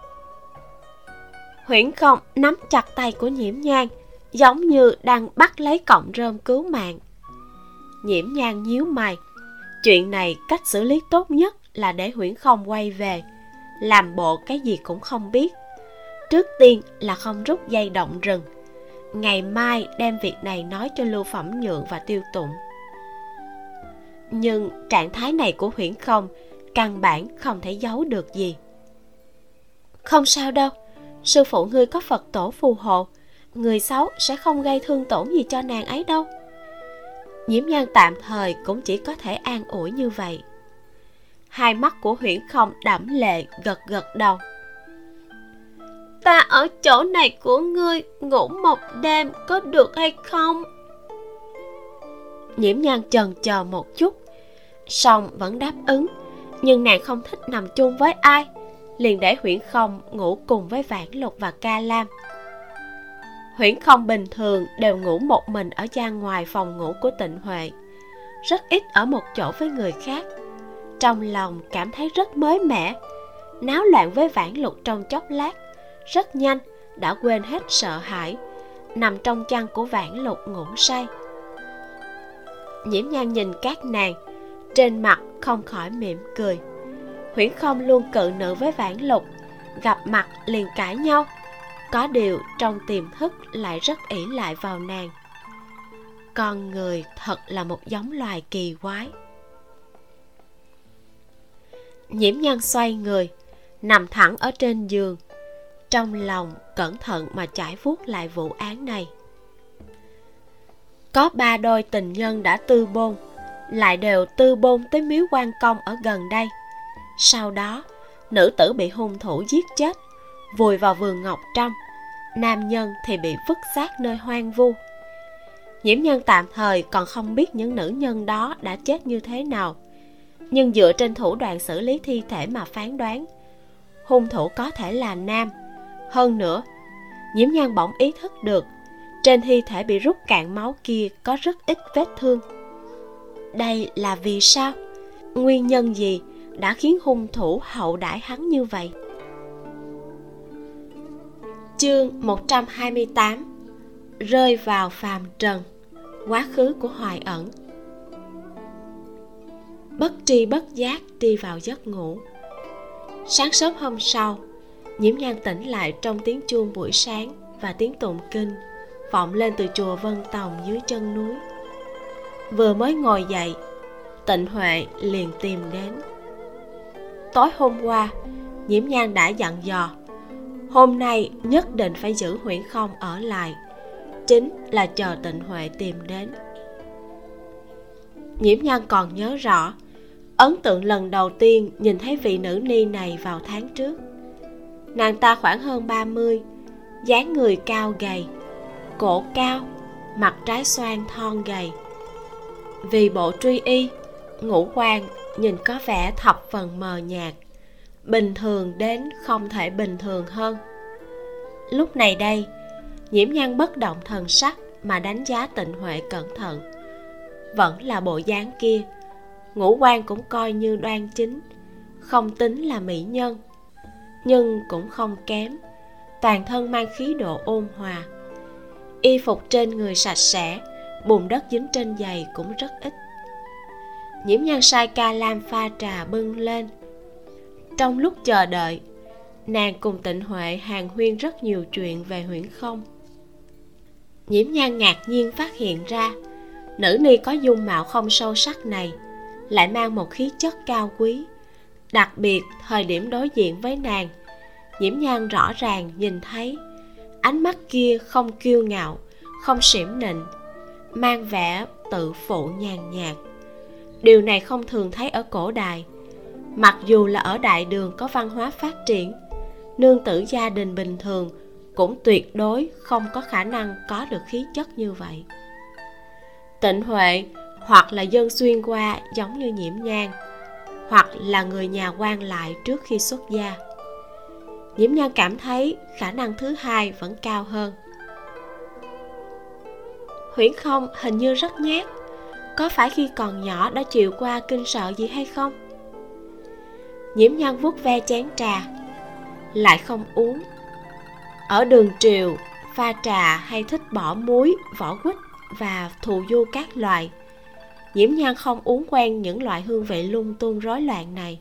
Huyễn không nắm chặt tay của nhiễm nhang giống như đang bắt lấy cọng rơm cứu mạng. Nhiễm nhang nhíu mày. Chuyện này cách xử lý tốt nhất là để huyễn không quay về. Làm bộ cái gì cũng không biết. Trước tiên là không rút dây động rừng. Ngày mai đem việc này nói cho lưu phẩm nhượng và tiêu tụng. Nhưng trạng thái này của huyễn không căn bản không thể giấu được gì. Không sao đâu. Sư phụ ngươi có phật tổ phù hộ người xấu sẽ không gây thương tổn gì cho nàng ấy đâu. Nhiễm nhan tạm thời cũng chỉ có thể an ủi như vậy. Hai mắt của huyễn không đẫm lệ, gật gật đầu. Ta ở chỗ này của ngươi ngủ một đêm có được hay không? Nhiễm nhan chần chờ một chút xong vẫn đáp ứng, nhưng nàng không thích nằm chung với ai, liền để huyễn không ngủ cùng với vãn lục và ca lam huyễn không bình thường đều ngủ một mình ở gian ngoài phòng ngủ của tịnh huệ. Rất ít ở một chỗ với người khác. Trong lòng cảm thấy rất mới mẻ. Náo loạn với vãn lục trong chốc lát, rất nhanh, đã quên hết sợ hãi, nằm trong chăn của vãn lục ngủ say. Nhiễm nhan nhìn các nàng, trên mặt không khỏi mỉm cười. Huyễn không luôn cự nữ với vãn lục, gặp mặt liền cãi nhau có điều trong tiềm thức lại rất ỷ lại vào nàng. Con người thật là một giống loài kỳ quái. Nhiễm nhân xoay người, nằm thẳng ở trên giường, trong lòng cẩn thận mà trải vuốt lại vụ án này. Có ba đôi tình nhân đã tư bôn, lại đều tư bôn tới miếu quan công ở gần đây. Sau đó, nữ tử bị hung thủ giết chết, vùi vào vườn ngọc trong nam nhân thì bị vứt xác nơi hoang vu. Nhiễm nhân tạm thời còn không biết những nữ nhân đó đã chết như thế nào. Nhưng dựa trên thủ đoạn xử lý thi thể mà phán đoán, hung thủ có thể là nam. Hơn nữa, nhiễm nhan bỗng ý thức được trên thi thể bị rút cạn máu kia có rất ít vết thương. Đây là vì sao? Nguyên nhân gì đã khiến hung thủ hậu đãi hắn như vậy? Chương 128 rơi vào phàm trần. Quá khứ của hoài ẩn. Bất tri bất giác đi vào giấc ngủ. Sáng sớm hôm sau, nhiễm nhan tỉnh lại trong tiếng chuông buổi sáng và tiếng tụng kinh, vọng lên từ chùa vân tòng dưới chân núi. Vừa mới ngồi dậy, tịnh huệ liền tìm đến. Tối hôm qua, nhiễm nhan đã dặn dò hôm nay nhất định phải giữ huyễn không ở lại. Chính là chờ tịnh huệ tìm đến. Nhiễm nhan còn nhớ rõ, ấn tượng lần đầu tiên nhìn thấy vị nữ ni này vào tháng trước. Nàng ta khoảng hơn 30 dáng người cao gầy, cổ cao, mặt trái xoan thon gầy. Vì bộ truy y, ngũ quan nhìn có vẻ thập phần mờ nhạt bình thường đến không thể bình thường hơn. Lúc này đây, nhiễm nhan bất động thần sắc mà đánh giá tịnh huệ cẩn thận. Vẫn là bộ dáng kia, ngũ quan cũng coi như đoan chính, không tính là mỹ nhân, nhưng cũng không kém. Toàn thân mang khí độ ôn hòa, y phục trên người sạch sẽ, bùn đất dính trên giày cũng rất ít. Nhiễm nhan sai ca lam pha trà bưng lên trong lúc chờ đợi. Nàng cùng tịnh huệ hàng huyên rất nhiều chuyện về huyễn không. Nhiễm nhan ngạc nhiên phát hiện ra, nữ ni có dung mạo không sâu sắc này, lại mang một khí chất cao quý, đặc biệt thời điểm đối diện với nàng. Nhiễm nhan rõ ràng nhìn thấy, ánh mắt kia không kiêu ngạo, không xỉm nịnh, mang vẻ tự phụ nhàn nhạt. Điều này không thường thấy ở cổ đại mặc dù là ở đại đường có văn hóa phát triển, nương tử gia đình bình thường cũng tuyệt đối không có khả năng có được khí chất như vậy. Tịnh huệ hoặc là dân xuyên qua giống như nhiễm nhang hoặc là người nhà quan lại trước khi xuất gia. Nhiễm nhan cảm thấy khả năng thứ hai vẫn cao hơn. Huyễn không hình như rất nhát, có phải khi còn nhỏ đã chịu qua kinh sợ gì hay không? Nhiễm nhan vuốt ve chén trà, lại không uống. Ở đường triều, pha trà hay thích bỏ muối, vỏ quýt và thù du các loại nhiễm nhan không uống quen những loại hương vị lung tung rối loạn này.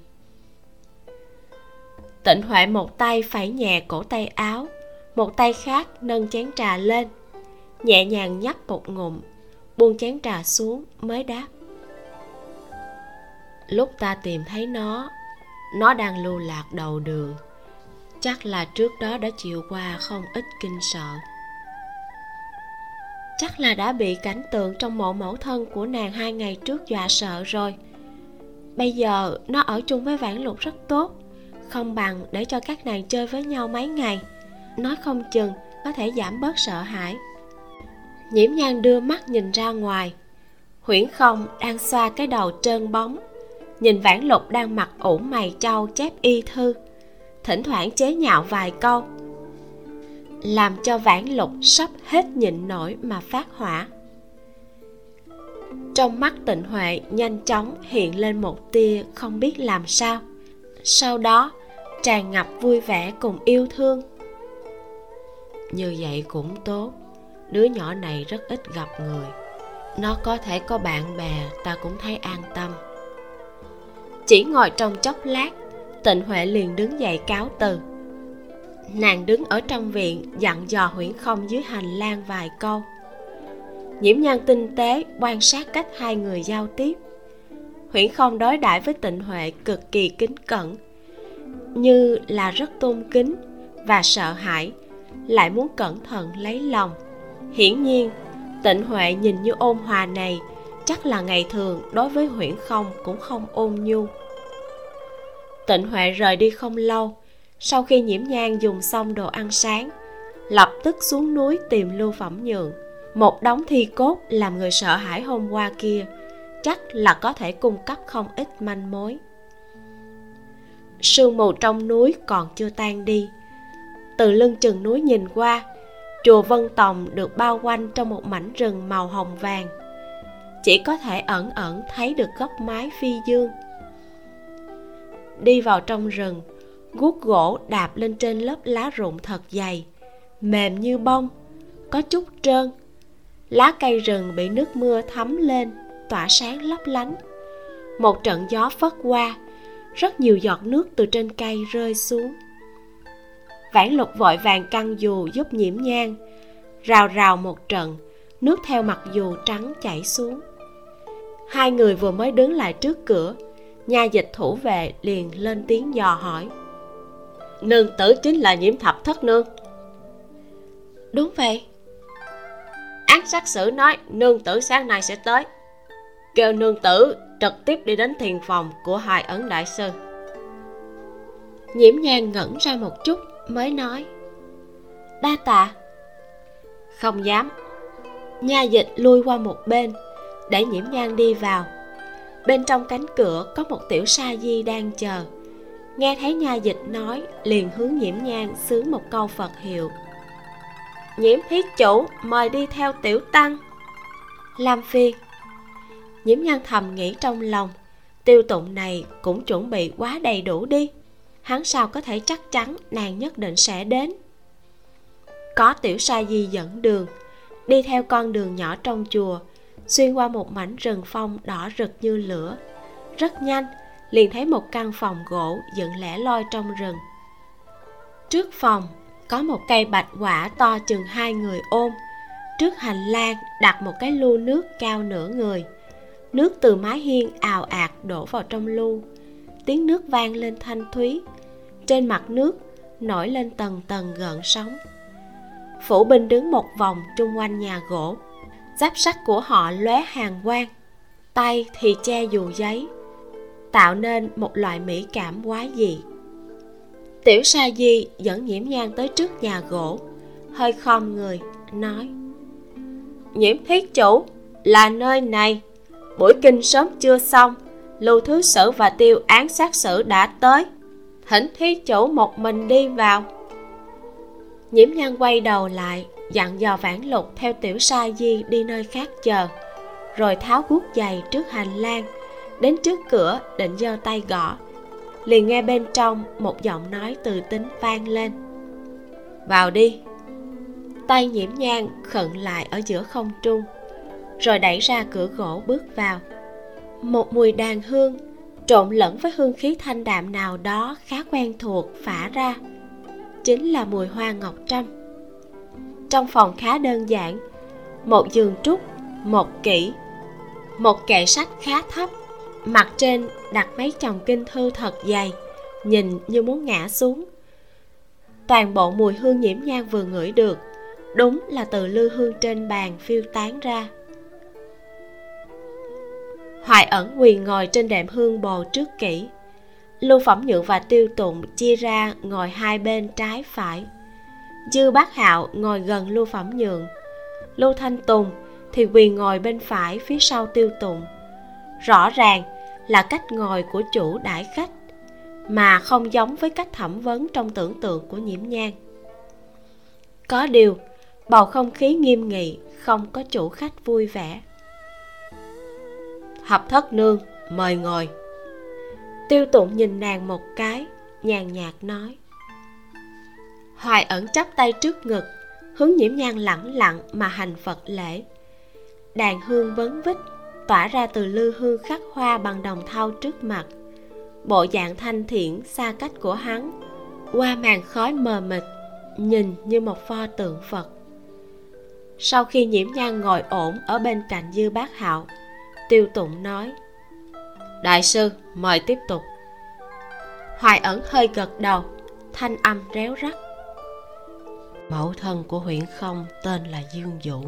Tịnh huệ một tay phải nhẹ cổ tay áo, một tay khác nâng chén trà lên, nhẹ nhàng nhấp một ngụm, buông chén trà xuống mới đáp. Lúc ta tìm thấy nó nó đang lưu lạc đầu đường. Chắc là trước đó đã chịu qua không ít kinh sợ. Chắc là đã bị cảnh tượng trong mộ mẫu thân của nàng hai ngày trước dọa sợ rồi. Bây giờ nó ở chung với vãn lục rất tốt, không bằng để cho các nàng chơi với nhau mấy ngày. Nói không chừng có thể giảm bớt sợ hãi. Nhiễm nhan đưa mắt nhìn ra ngoài. Huyễn không đang xoa cái đầu trơn bóng nhìn vãn lục đang mặc ủ mày trâu chép y thư. Thỉnh thoảng chế nhạo vài câu. Làm cho vãn lục sắp hết nhịn nổi mà phát hỏa. Trong mắt tịnh huệ nhanh chóng hiện lên một tia không biết làm sao. Sau đó, tràn ngập vui vẻ cùng yêu thương. Như vậy cũng tốt. Đứa nhỏ này rất ít gặp người. Nó có thể có bạn bè, ta cũng thấy an tâm chỉ ngồi trong chốc lát, tịnh huệ liền đứng dậy cáo từ. Nàng đứng ở trong viện, dặn dò huyễn không dưới hành lang vài câu. Nhiễm nhan tinh tế quan sát cách hai người giao tiếp. Huyễn không đối đãi với tịnh huệ cực kỳ kính cẩn, như là rất tôn kính và sợ hãi, lại muốn cẩn thận lấy lòng. Hiển nhiên, tịnh huệ nhìn như ôn hòa này chắc là ngày thường, đối với huyễn không cũng không ôn nhu. Tịnh huệ rời đi không lâu. Sau khi nhiễm nhang dùng xong đồ ăn sáng, lập tức xuống núi tìm lưu phẩm nhượng. Một đống thi cốt làm người sợ hãi hôm qua kia, chắc là có thể cung cấp không ít manh mối. Sương mù trong núi còn chưa tan đi. Từ lưng chừng núi nhìn qua, chùa vân tòng được bao quanh trong một mảnh rừng màu hồng vàng chỉ có thể ẩn ẩn thấy được góc mái phi dương. Đi vào trong rừng, guốc gỗ đạp lên trên lớp lá rụng thật dày, mềm như bông, có chút trơn. Lá cây rừng bị nước mưa thấm lên, tỏa sáng lấp lánh. Một trận gió phất qua, rất nhiều giọt nước từ trên cây rơi xuống. Vãn lục vội vàng căng dù giúp nhiễm nhang, rào rào một trận, nước theo mặt dù trắng chảy xuống hai người vừa mới đứng lại trước cửa nhà dịch thủ vệ liền lên tiếng dò hỏi. Nương tử chính là nhiễm thập thất nương. Đúng vậy. Án sát sử nói nương tử sáng nay sẽ tới. Kêu nương tử trực tiếp đi đến thiền phòng của hai ấn đại sư. Nhiễm nhang ngẩn ra một chút mới nói. Đa tạ. Không dám. Nha dịch lui qua một bên để nhiễm nhang đi vào. Bên trong cánh cửa có một tiểu sa di đang chờ. Nghe thấy nha dịch nói, liền hướng nhiễm nhang xứ một câu phật hiệu. Nhiễm thiết chủ, mời đi theo tiểu tăng. Làm phiền. Nhiễm nhang thầm nghĩ trong lòng, tiêu tụng này cũng chuẩn bị quá đầy đủ đi. Hắn sao có thể chắc chắn nàng nhất định sẽ đến? Có tiểu sa di dẫn đường, đi theo con đường nhỏ trong chùa xuyên qua một mảnh rừng phong đỏ rực như lửa. Rất nhanh, liền thấy một căn phòng gỗ dựng lẻ loi trong rừng. Trước phòng, có một cây bạch quả to chừng hai người ôm. Trước hành lang, đặt một cái lu nước cao nửa người. Nước từ mái hiên ào ạt đổ vào trong lu. Tiếng nước vang lên thanh thúy. Trên mặt nước, nổi lên tầng tầng gợn sóng. Phủ binh đứng một vòng trung quanh nhà gỗ giáp sắt của họ lóe hàng quang, tay thì che dù giấy, tạo nên một loại mỹ cảm quá dị. Tiểu sa di dẫn nhiễm nhang tới trước nhà gỗ, hơi khom người, nói, nhiễm thiết chủ, là nơi này. Buổi kinh sớm chưa xong, lưu thứ sử và tiêu án sát sử đã tới. Thỉnh thiết chủ một mình đi vào. Nhiễm Nhan quay đầu lại dặn dò vãn lục theo tiểu sa di đi nơi khác chờ. Rồi tháo guốc giày trước hành lang, đến trước cửa định giơ tay gõ. Liền nghe bên trong một giọng nói từ tính vang lên. Vào đi. Tay nhiễm nhang khẩn lại ở giữa không trung, rồi đẩy ra cửa gỗ bước vào. Một mùi đàn hương trộn lẫn với hương khí thanh đạm nào đó khá quen thuộc phả ra, chính là mùi hoa ngọc trâm trong phòng khá đơn giản. Một giường trúc, một kỹ một kệ sách khá thấp. Mặt trên đặt mấy chồng kinh thư thật dày nhìn như muốn ngã xuống. Toàn bộ mùi hương nhiễm nhang vừa ngửi được, đúng là từ lư hương trên bàn phiêu tán ra. Hoài ẩn quỳ ngồi trên đệm hương bồ trước kỹ lưu phẩm nhượng và tiêu tụng chia ra ngồi hai bên trái phải dư bác hạo ngồi gần lưu phẩm nhượng. Lưu thanh tùng thì quỳ ngồi bên phải phía sau tiêu tụng rõ ràng là cách ngồi của chủ đãi khách, mà không giống với cách thẩm vấn trong tưởng tượng của nhiễm nhang có điều, bầu không khí nghiêm nghị, không có chủ khách vui vẻ. Hợp thất nương, mời ngồi. Tiêu tụng nhìn nàng một cái, nhàn nhạt nói hoài ẩn chắp tay trước ngực, hướng nhiễm nhang lẳng lặng mà hành phật lễ. Đàn hương vấn vít tỏa ra từ lư hương khắc hoa bằng đồng thau trước mặt. Bộ dạng thanh thiện xa cách của hắn, qua màn khói mờ mịt, nhìn như một pho tượng phật. Sau khi nhiễm nhan ngồi ổn ở bên cạnh dư bác hạo, tiêu tụng nói, đại sư, mời tiếp tục. Hoài ẩn hơi gật đầu, thanh âm réo rắt mẫu thân của huyện không tên là dương dụ,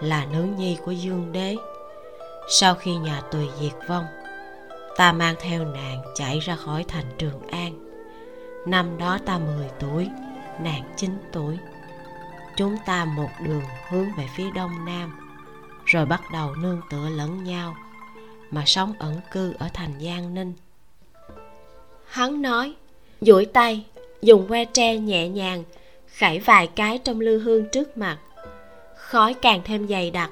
là nữ nhi của dương đế. Sau khi nhà tùy diệt vong, ta mang theo nàng chạy ra khỏi thành trường an. Năm đó ta 10 tuổi, nàng 9 tuổi. Chúng ta một đường hướng về phía đông nam, rồi bắt đầu nương tựa lẫn nhau, mà sống ẩn cư ở thành giang ninh. Hắn nói, duỗi tay, dùng que tre nhẹ nhàng khải vài cái trong lư hương trước mặt. Khói càng thêm dày đặc,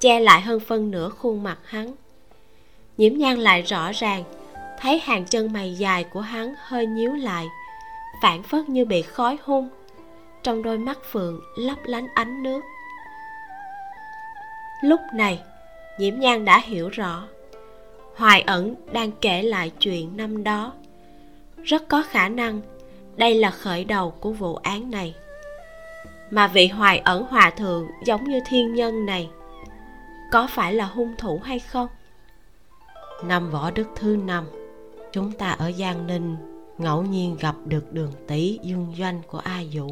che lại hơn phân nửa khuôn mặt hắn. Nhiễm nhan lại rõ ràng, thấy hàng chân mày dài của hắn hơi nhíu lại, phản phất như bị khói hung. Trong đôi mắt phượng lấp lánh ánh nước. Lúc này, nhiễm nhan đã hiểu rõ, hoài ẩn đang kể lại chuyện năm đó. Rất có khả năng đây là khởi đầu của vụ án này. Mà vị hoài ẩn hòa thượng giống như thiên nhân này, có phải là hung thủ hay không? Năm võ đức thứ năm chúng ta ở giang ninh, ngẫu nhiên gặp được đường tỷ dương doanh của a dụ.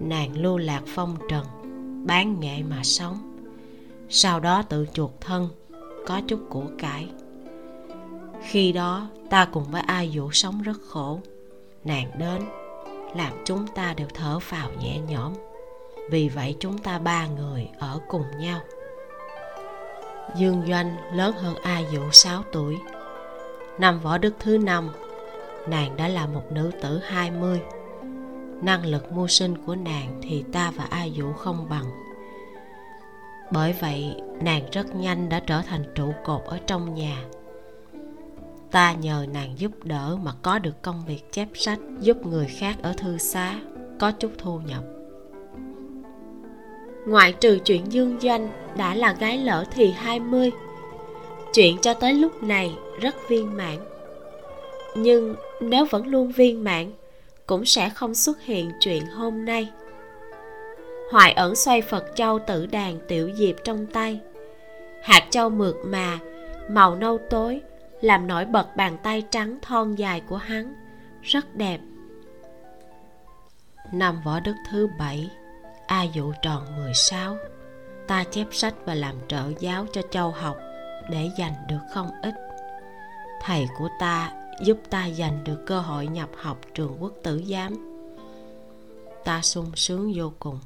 Nàng lưu lạc phong trần, bán nghệ mà sống. Sau đó tự chuột thân, có chút của cải. Khi đó, ta cùng với a dụ sống rất khổ nàng đến, làm chúng ta đều thở phào nhẹ nhõm. Vì vậy chúng ta ba người ở cùng nhau. Dương doanh lớn hơn a dụ 6 tuổi. Năm võ đức thứ năm, nàng đã là một nữ tử 20 năng lực mưu sinh của nàng thì ta và a dụ không bằng. Bởi vậy, nàng rất nhanh đã trở thành trụ cột ở trong nhà ta nhờ nàng giúp đỡ mà có được công việc chép sách, giúp người khác ở thư xá, có chút thu nhập. Ngoại trừ chuyện dương doanh, đã là gái lỡ thì 20 chuyện cho tới lúc này rất viên mãn. Nhưng nếu vẫn luôn viên mãn, cũng sẽ không xuất hiện chuyện hôm nay. Hoài ẩn xoay phật châu tử đàn tiểu diệp trong tay. Hạt châu mượt mà, màu nâu tối làm nổi bật bàn tay trắng thon dài của hắn. Rất đẹp. Năm võ đức thứ bảy, a dụ tròn 16 ta chép sách và làm trợ giáo cho châu học để giành được không ít. Thầy của ta giúp ta giành được cơ hội nhập học trường quốc tử giám. Ta sung sướng vô cùng.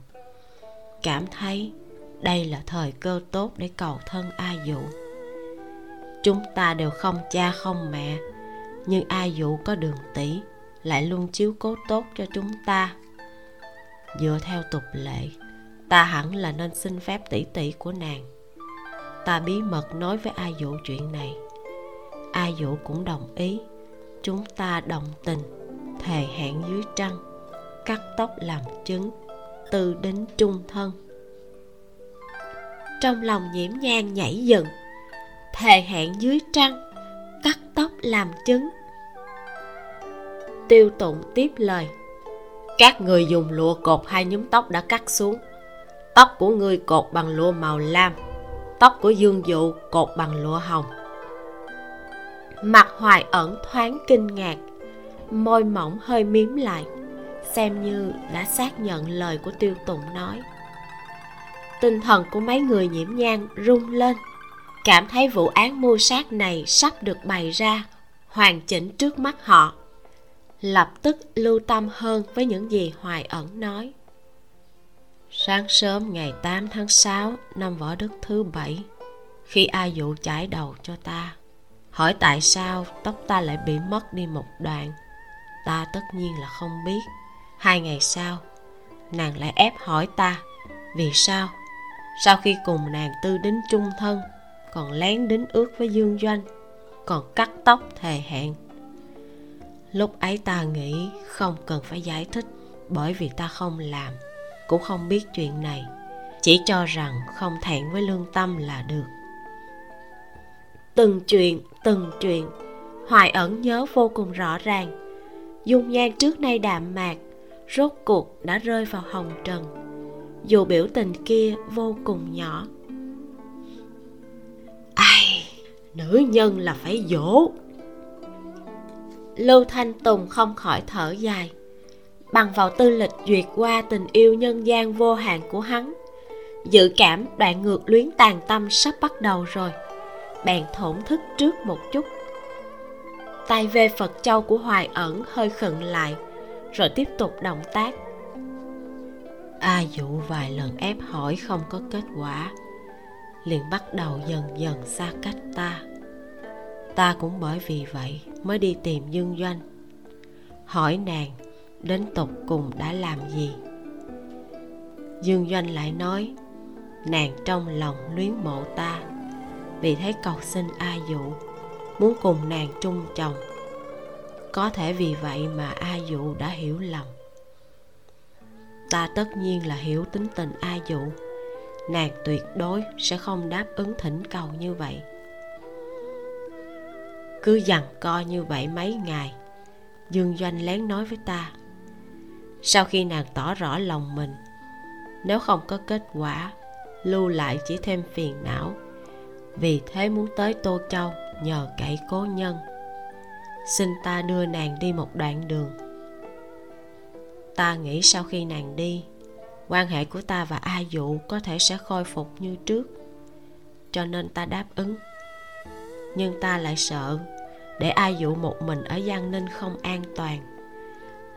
Cảm thấy đây là thời cơ tốt để cầu thân a dụ chúng ta đều không cha không mẹ. Nhưng ai dụ có đường tỷ, lại luôn chiếu cố tốt cho chúng ta. Dựa theo tục lệ, ta hẳn là nên xin phép tỷ tỷ của nàng. Ta bí mật nói với ai dụ chuyện này. Ai dụ cũng đồng ý. Chúng ta đồng tình, thề hẹn dưới trăng, cắt tóc làm chứng từ đến trung thân. Trong lòng nhiễm nhang nhảy dựng thề hẹn dưới trăng, cắt tóc làm chứng. Tiêu tụng tiếp lời, các người dùng lụa cột hai nhúm tóc đã cắt xuống. Tóc của ngươi cột bằng lụa màu lam, tóc của dương dụ cột bằng lụa hồng. Mặt hoài ẩn thoáng kinh ngạc, môi mỏng hơi miếm lại, xem như đã xác nhận lời của tiêu tụng nói. Tinh thần của mấy người nhiễm nhang rung lên cảm thấy vụ án mưu sát này sắp được bày ra, hoàn chỉnh trước mắt họ. Lập tức lưu tâm hơn với những gì hoài ẩn nói. Sáng sớm ngày 8 tháng 6 năm võ đức thứ bảy, khi a dụ chải đầu cho ta, hỏi tại sao tóc ta lại bị mất đi một đoạn, ta tất nhiên là không biết. Hai ngày sau, nàng lại ép hỏi ta, vì sao? Sau khi cùng nàng tư đính chung thân còn lén đính ước với dương doanh, còn cắt tóc thề hẹn. Lúc ấy ta nghĩ không cần phải giải thích, bởi vì ta không làm, cũng không biết chuyện này, chỉ cho rằng không thẹn với lương tâm là được. Từng chuyện từng chuyện, hoài ẩn nhớ vô cùng rõ ràng. Dung nhan trước nay đạm mạc, rốt cuộc đã rơi vào hồng trần. Dù biểu tình kia vô cùng nhỏ nữ nhân là phải dỗ. Lưu thanh tùng không khỏi thở dài. Bằng vào tư lịch duyệt qua tình yêu nhân gian vô hạn của hắn, dự cảm đoạn ngược luyến tàn tâm sắp bắt đầu rồi. Bèn thổn thức trước một chút. Tay về phật châu của hoài ẩn hơi khựng lại, rồi tiếp tục động tác. A dụ vài lần ép hỏi không có kết quả, liền bắt đầu dần dần xa cách ta ta cũng bởi vì vậy mới đi tìm dương doanh. Hỏi nàng, đến tục cùng đã làm gì? Dương doanh lại nói, nàng trong lòng luyến mộ ta, vì thấy cầu xin a dụ, muốn cùng nàng chung chồng. Có thể vì vậy mà a dụ đã hiểu lầm. Ta tất nhiên là hiểu tính tình a dụ. Nàng tuyệt đối sẽ không đáp ứng thỉnh cầu như vậy cứ dằn co như vậy mấy ngày. Dương doanh lén nói với ta, sau khi nàng tỏ rõ lòng mình, nếu không có kết quả, lưu lại chỉ thêm phiền não. Vì thế muốn tới tô châu nhờ cậy cố nhân. Xin ta đưa nàng đi một đoạn đường. Ta nghĩ sau khi nàng đi, quan hệ của ta và a dụ có thể sẽ khôi phục như trước, cho nên ta đáp ứng nhưng ta lại sợ, để Ai dụ một mình ở giang ninh không an toàn,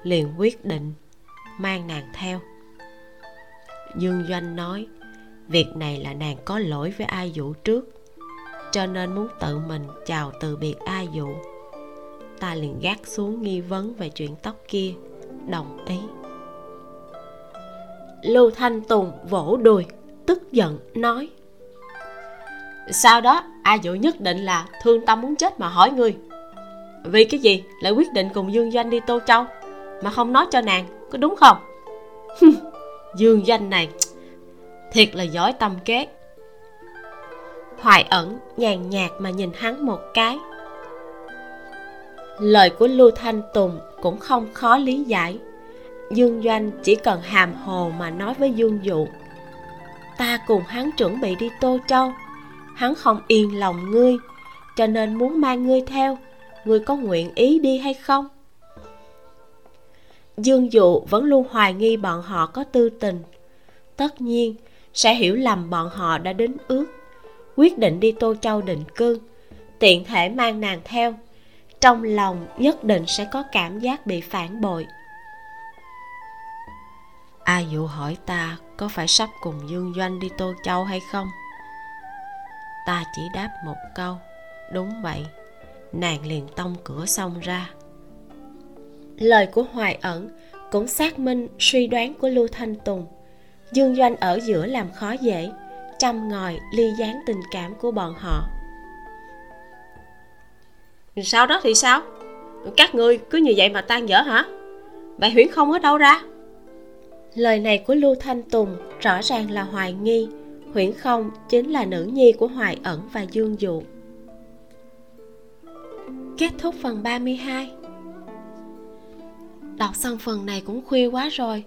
liền quyết định mang nàng theo. Dương doanh nói, việc này là nàng có lỗi với Ai dụ trước, cho nên muốn tự mình chào từ biệt Ai dụ. Ta liền gác xuống nghi vấn về chuyện tóc kia, đồng ý. Lưu thanh tùng vỗ đùi, tức giận, nói sau đó, a dụ nhất định là thương tâm muốn chết mà hỏi ngươi vì cái gì lại quyết định cùng dương doanh đi tô châu? Mà không nói cho nàng, có đúng không? Dương doanh này, thiệt là giỏi tâm kế. Hoài ẩn, nhàn nhạt mà nhìn hắn một cái. Lời của lưu thanh tùng cũng không khó lý giải. Dương doanh chỉ cần hàm hồ mà nói với dương dụ, ta cùng hắn chuẩn bị đi tô châu hắn không yên lòng ngươi, cho nên muốn mang ngươi theo. Ngươi có nguyện ý đi hay không? Dương dụ vẫn luôn hoài nghi bọn họ có tư tình. Tất nhiên, sẽ hiểu lầm bọn họ đã đến ước. Quyết định đi tô châu định cư, tiện thể mang nàng theo. Trong lòng nhất định sẽ có cảm giác bị phản bội. A dụ hỏi ta có phải sắp cùng dương doanh đi tô châu hay không? Ta chỉ đáp một câu. Đúng vậy. Nàng liền tông cửa xông ra. Lời của hoài ẩn cũng xác minh suy đoán của lưu thanh tùng. Dương doanh ở giữa làm khó dễ, chăm ngòi ly gián tình cảm của bọn họ. Sau đó thì sao? Các ngươi cứ như vậy mà tan dở hả? Vậy huyễn không ở đâu ra? Lời này của lưu thanh tùng rõ ràng là hoài nghi huyễn không chính là nữ nhi của hoài ẩn và dương dụ. Kết thúc phần 32 đọc xong phần này cũng khuya quá rồi,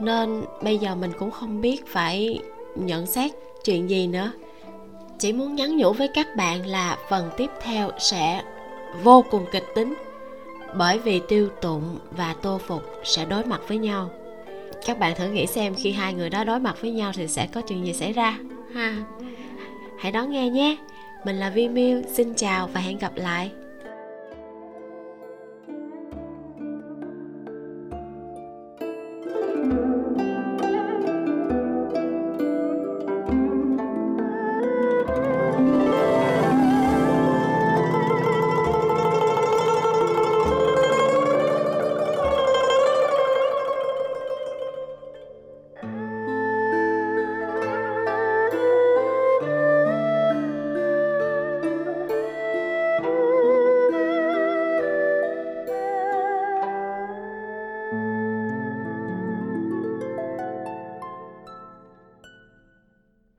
nên bây giờ mình cũng không biết phải nhận xét chuyện gì nữa. Chỉ muốn nhắn nhủ với các bạn là phần tiếp theo sẽ vô cùng kịch tính, bởi vì tiêu tụng và tô phục sẽ đối mặt với nhau các bạn thử nghĩ xem khi hai người đó đối mặt với nhau thì sẽ có chuyện gì xảy ra? Ha. Hãy đón nghe nhé. Mình là vi miu xin chào và hẹn gặp lại